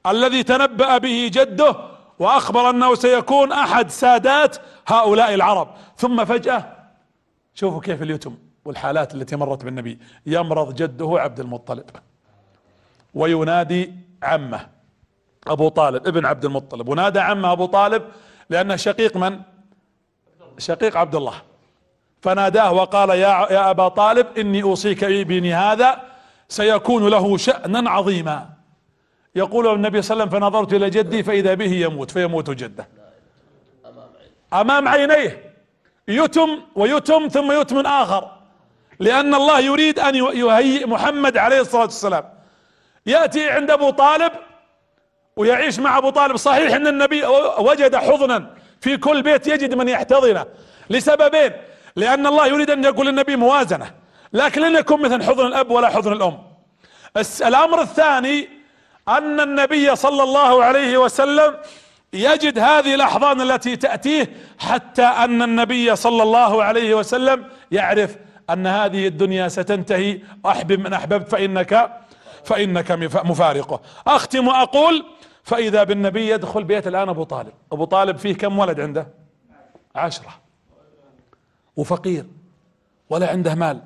الذي تنبأ به جده وأخبر أنه سيكون أحد سادات هؤلاء العرب. ثم فجأة شوفوا كيف اليتم والحالات التي مرت بالنبي. يمرض جده عبد المطلب وينادي عمه أبو طالب ابن عبد المطلب. ونادى عمه أبو طالب لأنه شقيق من؟ شقيق عبد الله. فناداه وقال يا يا أبا طالب إني أوصيك بابني هذا سيكون له شأنا عظيما. يقول النبي صلى الله عليه وسلم فنظرت إلى جدي فإذا به يموت فيموت جده. أمام عينيه. يتم ويتم ثم يتم آخر. لأن الله يريد أن يهيئ محمد عليه الصلاة والسلام. يأتي عند أبو طالب ويعيش مع أبو طالب. صحيح إن النبي وجد حضنا في كل بيت يجد من يحتضنه. لسببين. لأن الله يريد أن يقول النبي موازنة لكن لن يكون مثل حضن الأب ولا حضن الأم. الأمر الثاني أن النبي صلى الله عليه وسلم يجد هذه الأحضان التي تأتيه حتى أن النبي صلى الله عليه وسلم يعرف أن هذه الدنيا ستنتهي. احبب من أحببت فإنك فإنك مفارقه. أختم وأقول فإذا بالنبي يدخل بيت الآن أبو طالب. أبو طالب فيه كم ولد عنده؟ عشرة. وفقير ولا عنده مال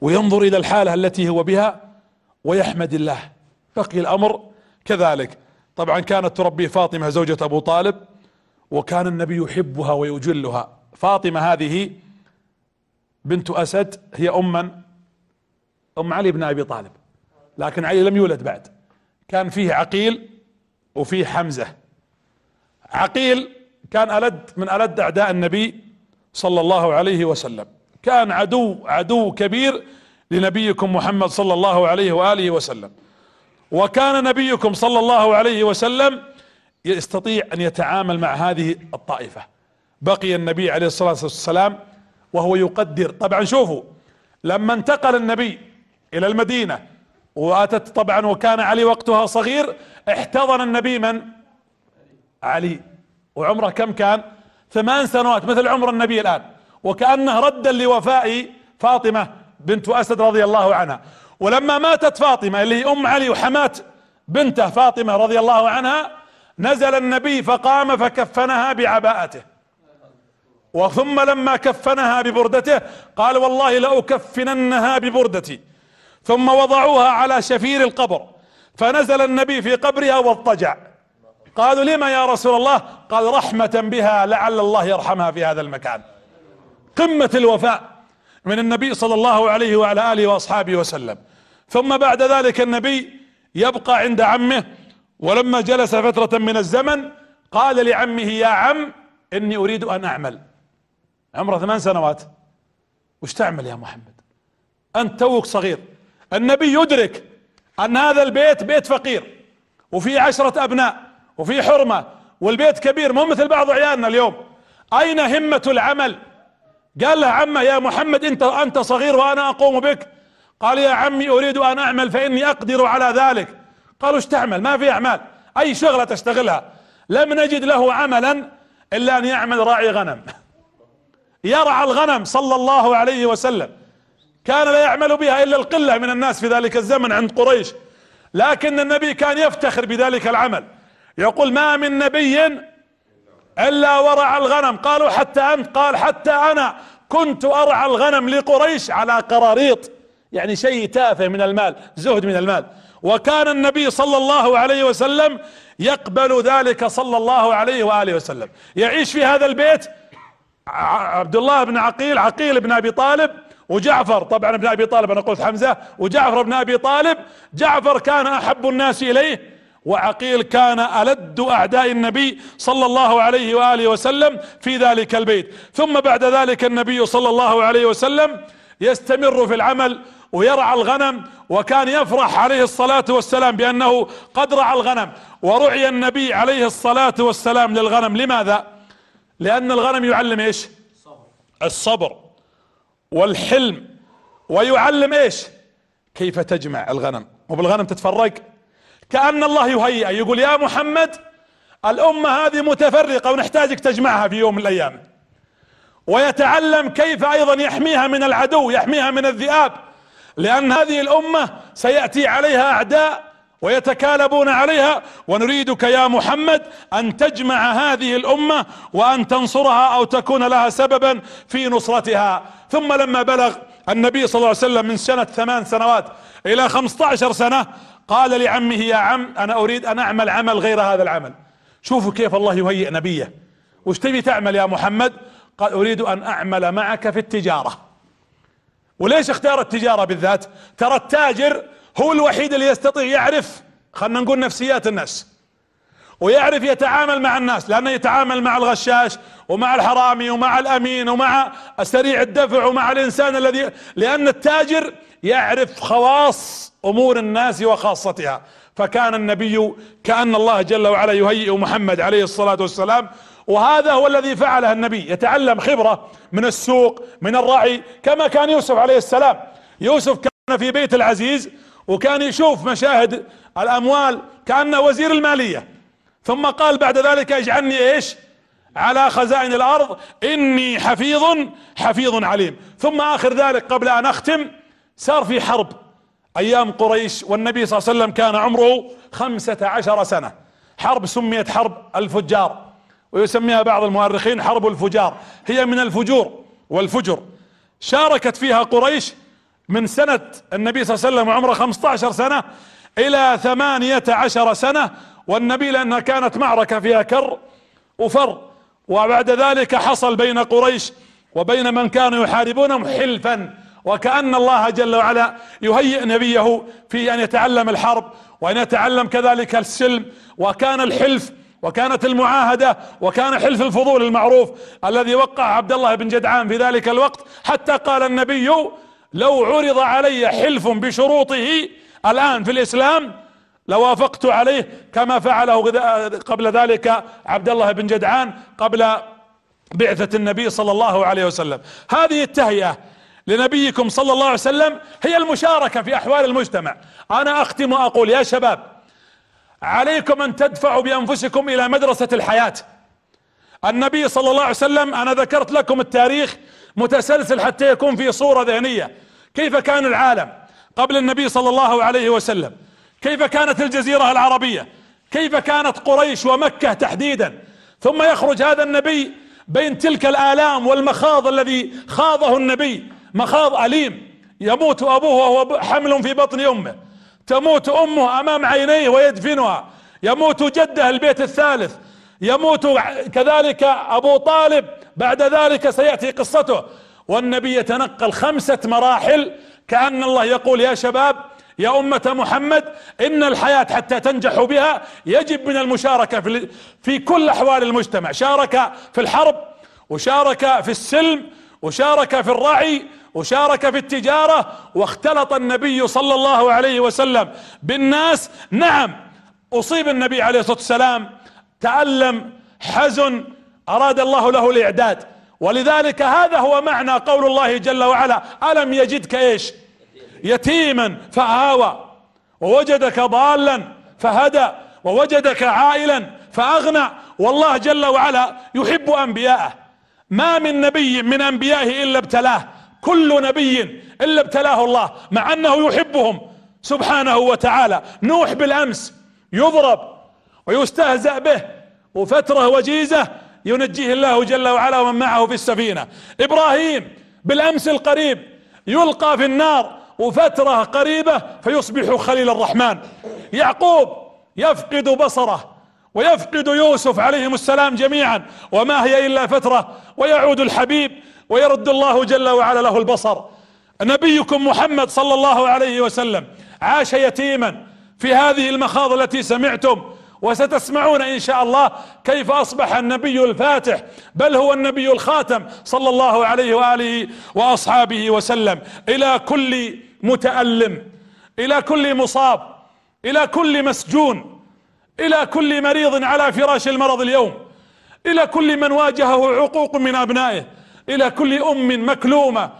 وينظر إلى الحالة التي هو بها ويحمد الله. بقي الأمر كذلك. طبعا كانت تربيه فاطمة زوجة أبو طالب وكان النبي يحبها ويجلها. فاطمة هذه بنت أسد هي ام أم علي بن أبي طالب. لكن علي لم يولد بعد. كان فيه عقيل وفيه حمزة. عقيل كان ألد من ألد أعداء النبي صلى الله عليه وسلم. كان عدو عدو كبير لنبيكم محمد صلى الله عليه وآله وسلم. وكان نبيكم صلى الله عليه وسلم يستطيع أن يتعامل مع هذه الطائفة. بقي النبي عليه الصلاة والسلام وهو يقدر. طبعا شوفوا لما انتقل النبي إلى المدينة وأتت طبعا وكان علي وقتها صغير احتضن النبي من؟ علي. وعمره كم كان؟ ثمان سنوات مثل عمر النبي الآن. وكأنه ردا لوفاء فاطمة بنت أسد رضي الله عنها. ولما ماتت فاطمة اللي هي أم علي وحمات بنته فاطمة رضي الله عنها نزل النبي فقام فكفنها بعباءته. وثم لما كفنها ببردته قال والله لأكفننها ببردتي. ثم وضعوها على شفير القبر. فنزل النبي في قبرها واضطجع. قالوا لما يا رسول الله؟ قال رحمة بها لعل الله يرحمها في هذا المكان. قمة الوفاء من النبي صلى الله عليه وعلى آله وأصحابه وسلم. ثم بعد ذلك النبي يبقى عند عمه ولما جلس فترة من الزمن قال لعمه يا عم إني أريد أن أعمل. عمره ثمان سنوات. وش تعمل يا محمد؟ أنت توك صغير. النبي يدرك أن هذا البيت بيت فقير وفي عشرة أبناء. وفي حرمة والبيت كبير مو مثل بعض عيالنا اليوم. أين همة العمل؟ قال له عمة يا محمد أنت أنت صغير وأنا أقوم بك. قال يا عمي أريد أن أعمل فإني أقدر على ذلك. قالوا إيش تعمل؟ ما في أعمال. أي شغلة تشتغلها. لم نجد له عملا إلا أن يعمل راعي غنم. يرعى الغنم صلى الله عليه وسلم. كان لا يعمل بها إلا القلة من الناس في ذلك الزمن عند قريش. لكن النبي كان يفتخر بذلك العمل. يقول ما من نبي إلا ورع الغنم. قالوا حتى أنت قال حتى أنا كنت أرعى الغنم لقريش على قراريط يعني شيء تافه من المال زهد من المال. وكان النبي صلى الله عليه وسلم يقبل ذلك صلى الله عليه وآله وسلم. يعيش في هذا البيت عبد الله بن عقيل عقيل بن أبي طالب وجعفر. طبعا ابن أبي طالب أنا قلت حمزة وجعفر بن أبي طالب. جعفر كان أحب الناس إليه وعقيل كان ألد أعداء النبي صلى الله عليه وآله وسلم في ذلك البيت. ثم بعد ذلك النبي صلى الله عليه وسلم يستمر في العمل ويرعى الغنم وكان يفرح عليه الصلاة والسلام بأنه قد رعى الغنم. ورعي النبي عليه الصلاة والسلام للغنم. لماذا؟ لأن الغنم يعلم إيش؟ الصبر والحلم. ويعلم إيش؟ كيف تجمع الغنم. وبالغنم تتفرق؟ كأن الله يهيئ يقول يا محمد الأمة هذه متفرقة ونحتاجك تجمعها في يوم من الأيام. ويتعلم كيف أيضا يحميها من العدو يحميها من الذئاب لأن هذه الأمة سيأتي عليها أعداء ويتكالبون عليها. ونريدك يا محمد أن تجمع هذه الأمة وأن تنصرها أو تكون لها سببا في نصرتها. ثم لما بلغ النبي صلى الله عليه وسلم من سنة ثمان سنوات إلى خمسة عشر سنة قال لعمه يا عم أنا أريد أن أعمل عمل غير هذا العمل. شوفوا كيف الله يهيئ نبيه. وش تبي تعمل يا محمد؟ قال أريد أن أعمل معك في التجارة. وليش اختار التجارة بالذات؟ ترى التاجر هو الوحيد اللي يستطيع يعرف خلنا نقول نفسيات الناس. ويعرف يتعامل مع الناس لأنه يتعامل مع الغشاش ومع الحرامي ومع الأمين ومع سريع الدفع ومع الإنسان الذي لأن التاجر يعرف خواص أمور الناس وخاصتها. فكان النبي كأن الله جل وعلا يهيئ محمد عليه الصلاة والسلام. وهذا هو الذي فعله النبي. يتعلم خبرة من السوق من الرعي كما كان يوسف عليه السلام. يوسف كان في بيت العزيز وكان يشوف مشاهد الأموال كان وزير المالية. ثم قال بعد ذلك اجعلني إيش؟ على خزائن الأرض. إني حفيظ حفيظ عليم. ثم آخر ذلك قبل أن أختم صار في حرب. أيام قريش والنبي صلى الله عليه وسلم كان عمره خمسة عشر سنة. حرب سميت حرب الفجار. ويسميها بعض المؤرخين حرب الفجار. هي من الفجور والفجر. شاركت فيها قريش من سنة النبي صلى الله عليه وسلم عمره 15 سنة إلى ثمانية عشر سنة. والنبي لأنها كانت معركة فيها كر وفر. وبعد ذلك حصل بين قريش وبين من كانوا يحاربونهم حلفا. وكأن الله جل وعلا يهيئ نبيه في أن يتعلم الحرب وأن يتعلم كذلك السلم وكان الحلف وكانت المعاهدة وكان حلف الفضول المعروف الذي وقع عبد الله بن جدعان في ذلك الوقت حتى قال النبي لو عرض علي حلف بشروطه الآن في الإسلام لوافقت عليه كما فعله قبل ذلك عبد الله بن جدعان قبل بعثة النبي صلى الله عليه وسلم. هذه التهيئة لنبيكم صلى الله عليه وسلم هي المشاركة في أحوال المجتمع. أنا أختم وأقول يا شباب عليكم أن تدفعوا بأنفسكم إلى مدرسة الحياة. النبي صلى الله عليه وسلم أنا ذكرت لكم التاريخ متسلسل حتى يكون في صورة ذهنية. كيف كان العالم قبل النبي صلى الله عليه وسلم؟ كيف كانت الجزيرة العربية؟ كيف كانت قريش ومكة تحديدا؟ ثم يخرج هذا النبي بين تلك الآلام والمخاض الذي خاضه النبي. مخاض أليم. يموت أبوه وهو حمل في بطن أمه. تموت أمه أمام عينيه ويدفنها. يموت جده البيت الثالث. يموت كذلك أبو طالب. بعد ذلك سيأتي قصته. والنبي يتنقل خمسة مراحل. كأن الله يقول يا شباب يا أمة محمد إن الحياة حتى تنجحوا بها يجب من المشاركة في, في كل أحوال المجتمع. شارك في الحرب وشارك في السلم وشارك في الرعي وشارك في التجارة واختلط النبي صلى الله عليه وسلم بالناس. نعم أصيب النبي عليه الصلاة والسلام تألم حزن أراد الله له الإعداد. ولذلك هذا هو معنى قول الله جل وعلا ألم يجدك إيش؟ يتيما فآوى. ووجدك ضالا فهدى. ووجدك عائلا فأغنى. والله جل وعلا يحب أنبياءه. ما من نبي من أنبيائه إلا ابتلاه. كل نبي إلا ابتلاه الله مع أنه يحبهم سبحانه وتعالى. نوح بالأمس يضرب ويستهزأ به وفترة وجيزة ينجيه الله جل وعلا ومن معه في السفينة. إبراهيم بالأمس القريب يلقى في النار وفترة قريبة فيصبح خليل الرحمن. يعقوب يفقد بصره ويفقد يوسف عليهم السلام جميعا وما هي إلا فترة ويعود الحبيب ويرد الله جل وعلا له البصر. نبيكم محمد صلى الله عليه وسلم عاش يتيما في هذه المخاض التي سمعتم وستسمعون إن شاء الله كيف أصبح النبي الفاتح بل هو النبي الخاتم صلى الله عليه وآله وأصحابه وسلم. إلى كل متألم إلى كل مصاب إلى كل مسجون إلى كل مريض على فراش المرض اليوم إلى كل من واجهه عقوق من أبنائه. إلى كل أم مكلومة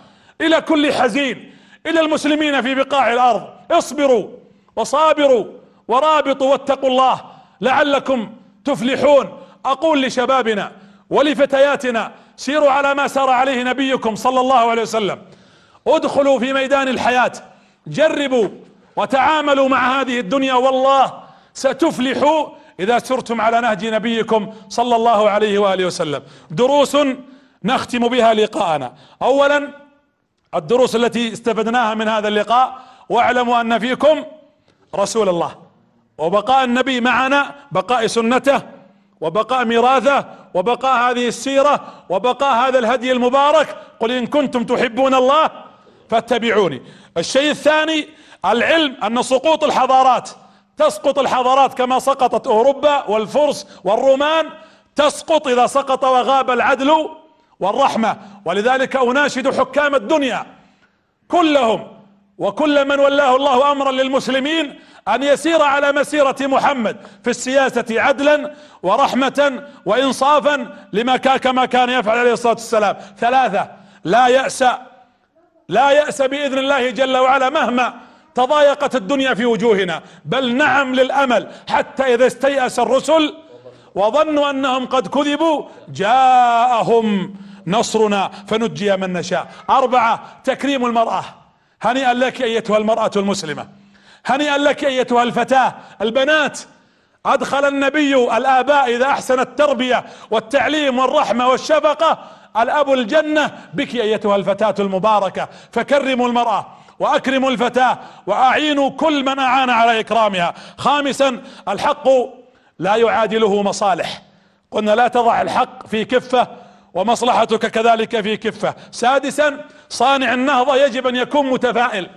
إلى كل حزين إلى المسلمين في بقاع الأرض. اصبروا وصابروا ورابطوا واتقوا الله لعلكم تفلحون. أقول لشبابنا ولفتياتنا سيروا على ما سار عليه نبيكم صلى الله عليه وسلم. ادخلوا في ميدان الحياة جربوا وتعاملوا مع هذه الدنيا والله ستفلحوا إذا سرتم على نهج نبيكم صلى الله عليه وآله وسلم. دروس نختم بها لقاءنا. اولا الدروس التي استفدناها من هذا اللقاء واعلموا أن فيكم رسول الله. وبقاء النبي معنا بقاء سنته وبقاء ميراثه وبقاء هذه السيرة وبقاء هذا الهدي المبارك. قل إن كنتم تحبون الله فاتبعوني. الشيء الثاني العلم أن سقوط الحضارات تسقط الحضارات كما سقطت أوروبا والفرس والرومان تسقط إذا سقط وغاب العدل والرحمة. ولذلك أناشد حكام الدنيا كلهم وكل من ولاه الله أمرا للمسلمين أن يسير على مسيرة محمد في السياسة عدلا ورحمة وانصافا لما كان كما كان يفعل عليه الصلاة والسلام. ثلاثة لا يأس لا يأس بإذن الله جل وعلا مهما تضايقت الدنيا في وجوهنا. بل نعم للأمل حتى إذا استيأس الرسل وظنوا أنهم قد كذبوا جاءهم. نصرنا فنجي من نشاء. أربعة تكريم المرأة. هنيئا لك أيتها المرأة المسلمة. هنيئا لك أيتها الفتاة البنات. أدخل النبي الآباء إذا أحسن التربية والتعليم والرحمة والشفقة. الأب الجنة بك أيتها الفتاة المباركة. فكرموا المرأة وأكرموا الفتاة وأعينوا كل من أعان على إكرامها. خامسا الحق لا يعادله مصالح. قلنا لا تضع الحق في كفة ومصلحتك كذلك في كفة. سادسا صانع النهضة يجب أن يكون متفائل.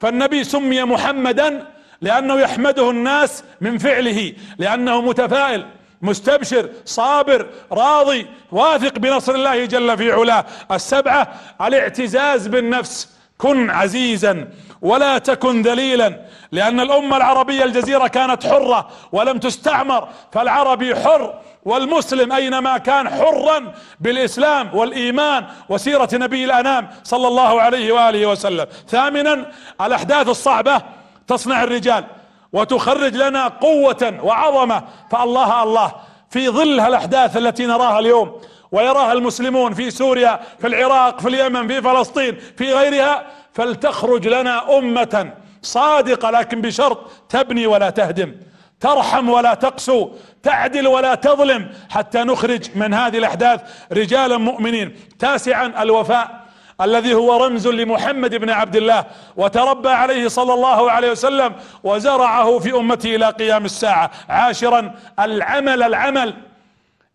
فالنبي سمي محمدا لأنه يحمده الناس من فعله لأنه متفائل مستبشر صابر راضي واثق بنصر الله جل في علاه. السبعة الاعتزاز بالنفس. كن عزيزا ولا تكن ذليلا لأن الأمة العربية الجزيرة كانت حرة ولم تستعمر فالعربي حر والمسلم أينما كان حرا بالإسلام والإيمان وسيرة نبي الأنام صلى الله عليه وآله وسلم. ثامنا الأحداث الصعبة تصنع الرجال وتخرج لنا قوة وعظمة فالله الله في ظل الاحداث التي نراها اليوم ويراها المسلمون في سوريا في العراق في اليمن في فلسطين في غيرها فلتخرج لنا أمة صادقة لكن بشرط تبني ولا تهدم ترحم ولا تقسو تعدل ولا تظلم حتى نخرج من هذه الأحداث رجالا مؤمنين. تاسعا الوفاء الذي هو رمز لمحمد بن عبد الله وتربى عليه صلى الله عليه وسلم وزرعه في أمته إلى قيام الساعة. عاشرا العمل العمل.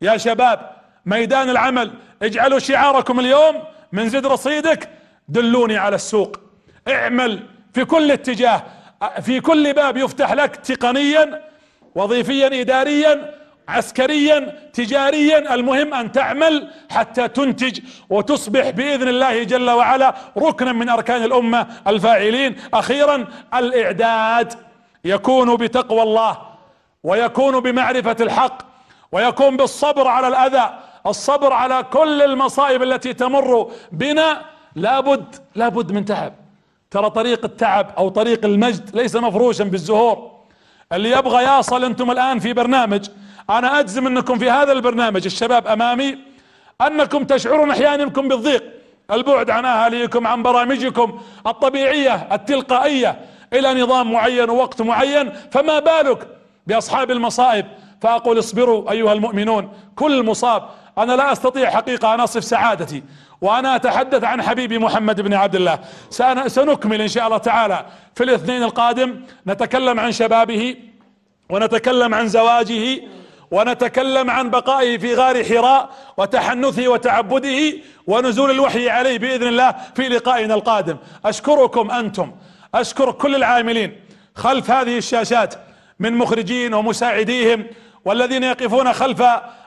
يا شباب ميدان العمل. اجعلوا شعاركم اليوم من زد رصيدك. دلوني على السوق. اعمل في كل اتجاه. في كل باب يفتح لك تقنيا وظيفيا اداريا عسكريا تجاريا. المهم أن تعمل حتى تنتج وتصبح بإذن الله جل وعلا ركنا من أركان الأمة الفاعلين. أخيرا الإعداد. يكون بتقوى الله ويكون بمعرفة الحق ويكون بالصبر على الأذى. الصبر على كل المصائب التي تمر بنا. لابد لابد من تعب. ترى طريق التعب أو طريق المجد ليس مفروشا بالزهور. اللي يبغى يصل أنتم الآن في برنامج. أنا أجزم أنكم في هذا البرنامج الشباب أمامي. أنكم تشعرون أحيانا أنكم بالضيق. البعد عن أهاليكم عن برامجكم الطبيعية التلقائية إلى نظام معين ووقت معين. فما بالك بأصحاب المصائب؟ فأقول اصبروا أيها المؤمنون كل مصاب أنا لا أستطيع حقيقة ان أصف سعادتي. وأنا أتحدث عن حبيبي محمد بن عبد الله. سنكمل إن شاء الله تعالى. في الاثنين القادم نتكلم عن شبابه ونتكلم عن زواجه ونتكلم عن بقائه في غار حراء وتحنثه وتعبده ونزول الوحي عليه بإذن الله في لقائنا القادم. أشكركم أنتم. أشكر كل العاملين. خلف هذه الشاشات من مخرجين ومساعديهم والذين يقفون خلف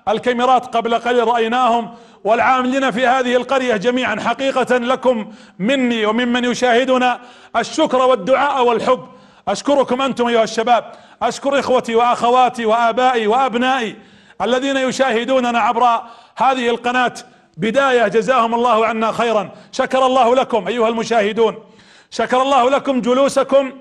الكاميرات قبل قليل رأيناهم والعاملين في هذه القرية جميعا حقيقة لكم مني وممن يشاهدنا الشكر والدعاء والحب. أشكركم أنتم أيها الشباب. أشكر إخوتي وأخواتي وآبائي وأبنائي الذين يشاهدوننا عبر هذه القناة. بداية جزاهم الله عنا خيرا. شكر الله لكم أيها المشاهدون. شكر الله لكم جلوسكم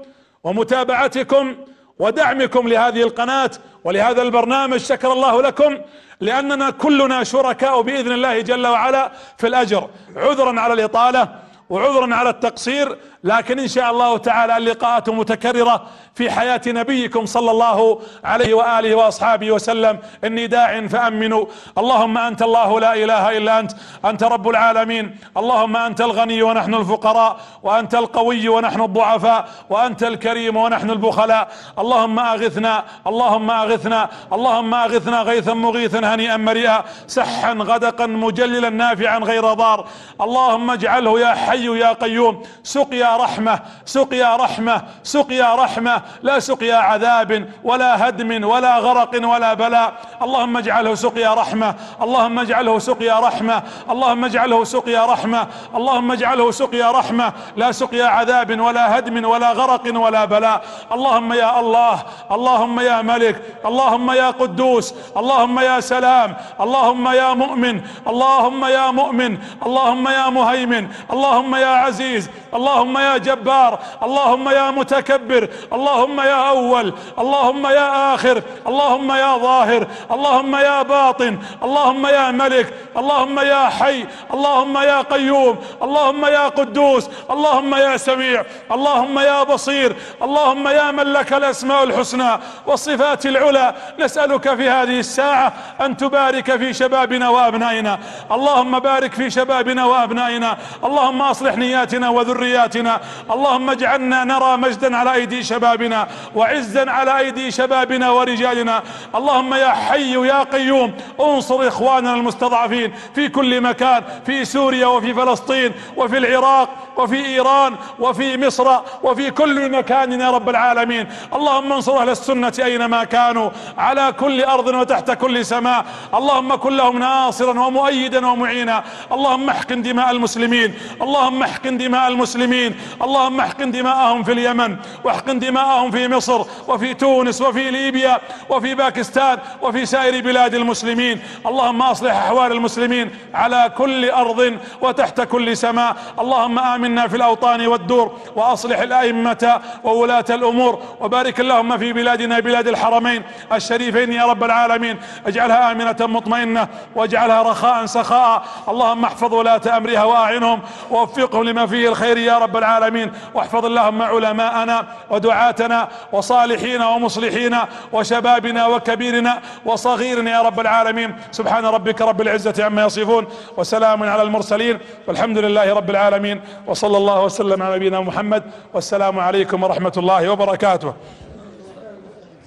ومتابعتكم. ودعمكم لهذه القناة ولهذا البرنامج شكر الله لكم لأننا كلنا شركاء بإذن الله جل وعلا في الأجر عذرا على الإطالة وعذرا على التقصير. لكن إن شاء الله تعالى اللقاءات متكررة في حياة نبيكم صلى الله عليه وآله وأصحابه وسلم. إني داع فأمنوا. اللهم أنت الله لا إله إلا أنت. أنت رب العالمين. اللهم أنت الغني ونحن الفقراء. وأنت القوي ونحن الضعفاء. وأنت الكريم ونحن البخلاء. اللهم أغثنا. اللهم أغثنا. اللهم أغثنا غيثا مغيثا هنيئا مريئا. سحا غدقا مجللا نافعا غير ضار. اللهم اجعله يا حي يا قيوم. سقيا رحمة سقيا رحمة سقيا رحمة لا سقيا عذاب ولا هدم ولا غرق ولا بلاء. اللهم اجعله سقيا رحمة اللهم اجعله سقيا رحمة اللهم اجعله سقيا رحمة اللهم اجعله سقيا رحمة. لا سقيا عذاب ولا هدم ولا غرق ولا بلاء. اللهم يا الله اللهم يا ملك اللهم يا قدوس اللهم يا سلام اللهم يا مؤمن اللهم يا مؤمن اللهم يا مهيمن اللهم يا عزيز اللهم يا جبار اللهم يا متكبر اللهم يا اول اللهم يا اخر اللهم يا ظاهر اللهم يا باطن اللهم يا ملك اللهم يا حي اللهم يا قيوم اللهم يا قدوس اللهم يا سميع اللهم يا بصير اللهم يا من لك الاسماء الحسنى والصفات العلى نسألك في هذه الساعة ان تبارك في شبابنا وابنائنا اللهم بارك في شبابنا وابنائنا اللهم اصلح نياتنا وذرياتنا اللهم اجعلنا نرى مجدا على أيدي شبابنا وعزا على أيدي شبابنا ورجالنا. اللهم يا حي يا قيوم انصر إخواننا المستضعفين في كل مكان في سوريا وفي فلسطين وفي العراق وفي إيران وفي مصر وفي كل مكان يا رب العالمين. اللهم انصر أهل السنة أينما كانوا على كل أرض وتحت كل سماء. اللهم كن لهم ناصرا ومؤيدا ومعينا. اللهم احقن دماء المسلمين. اللهم احقن دماء المسلمين. اللهم احقن دماءهم في اليمن واحقن دماءهم في مصر وفي تونس وفي ليبيا وفي باكستان وفي سائر بلاد المسلمين. اللهم أصلح أحوال المسلمين على كل أرض وتحت كل سماء. اللهم آمنا في الأوطان والدور وأصلح الأئمة وولاة الأمور وبارك اللهم في بلادنا بلاد الحرمين الشريفين يا رب العالمين. اجعلها آمنة مطمئنة واجعلها رخاء سخاء. اللهم احفظ ولاة أمرها واعنهم ووفقهم لما فيه الخير يا رب العالمين. واحفظ اللهم علماءنا ودعاتنا وصالحين ومصلحين وشبابنا وكبيرنا وصغيرنا يا رب العالمين. سبحان ربك رب العزة عما يصفون وسلام على المرسلين والحمد لله رب العالمين. وصلى الله وسلم على نبينا محمد. والسلام عليكم ورحمة الله وبركاته.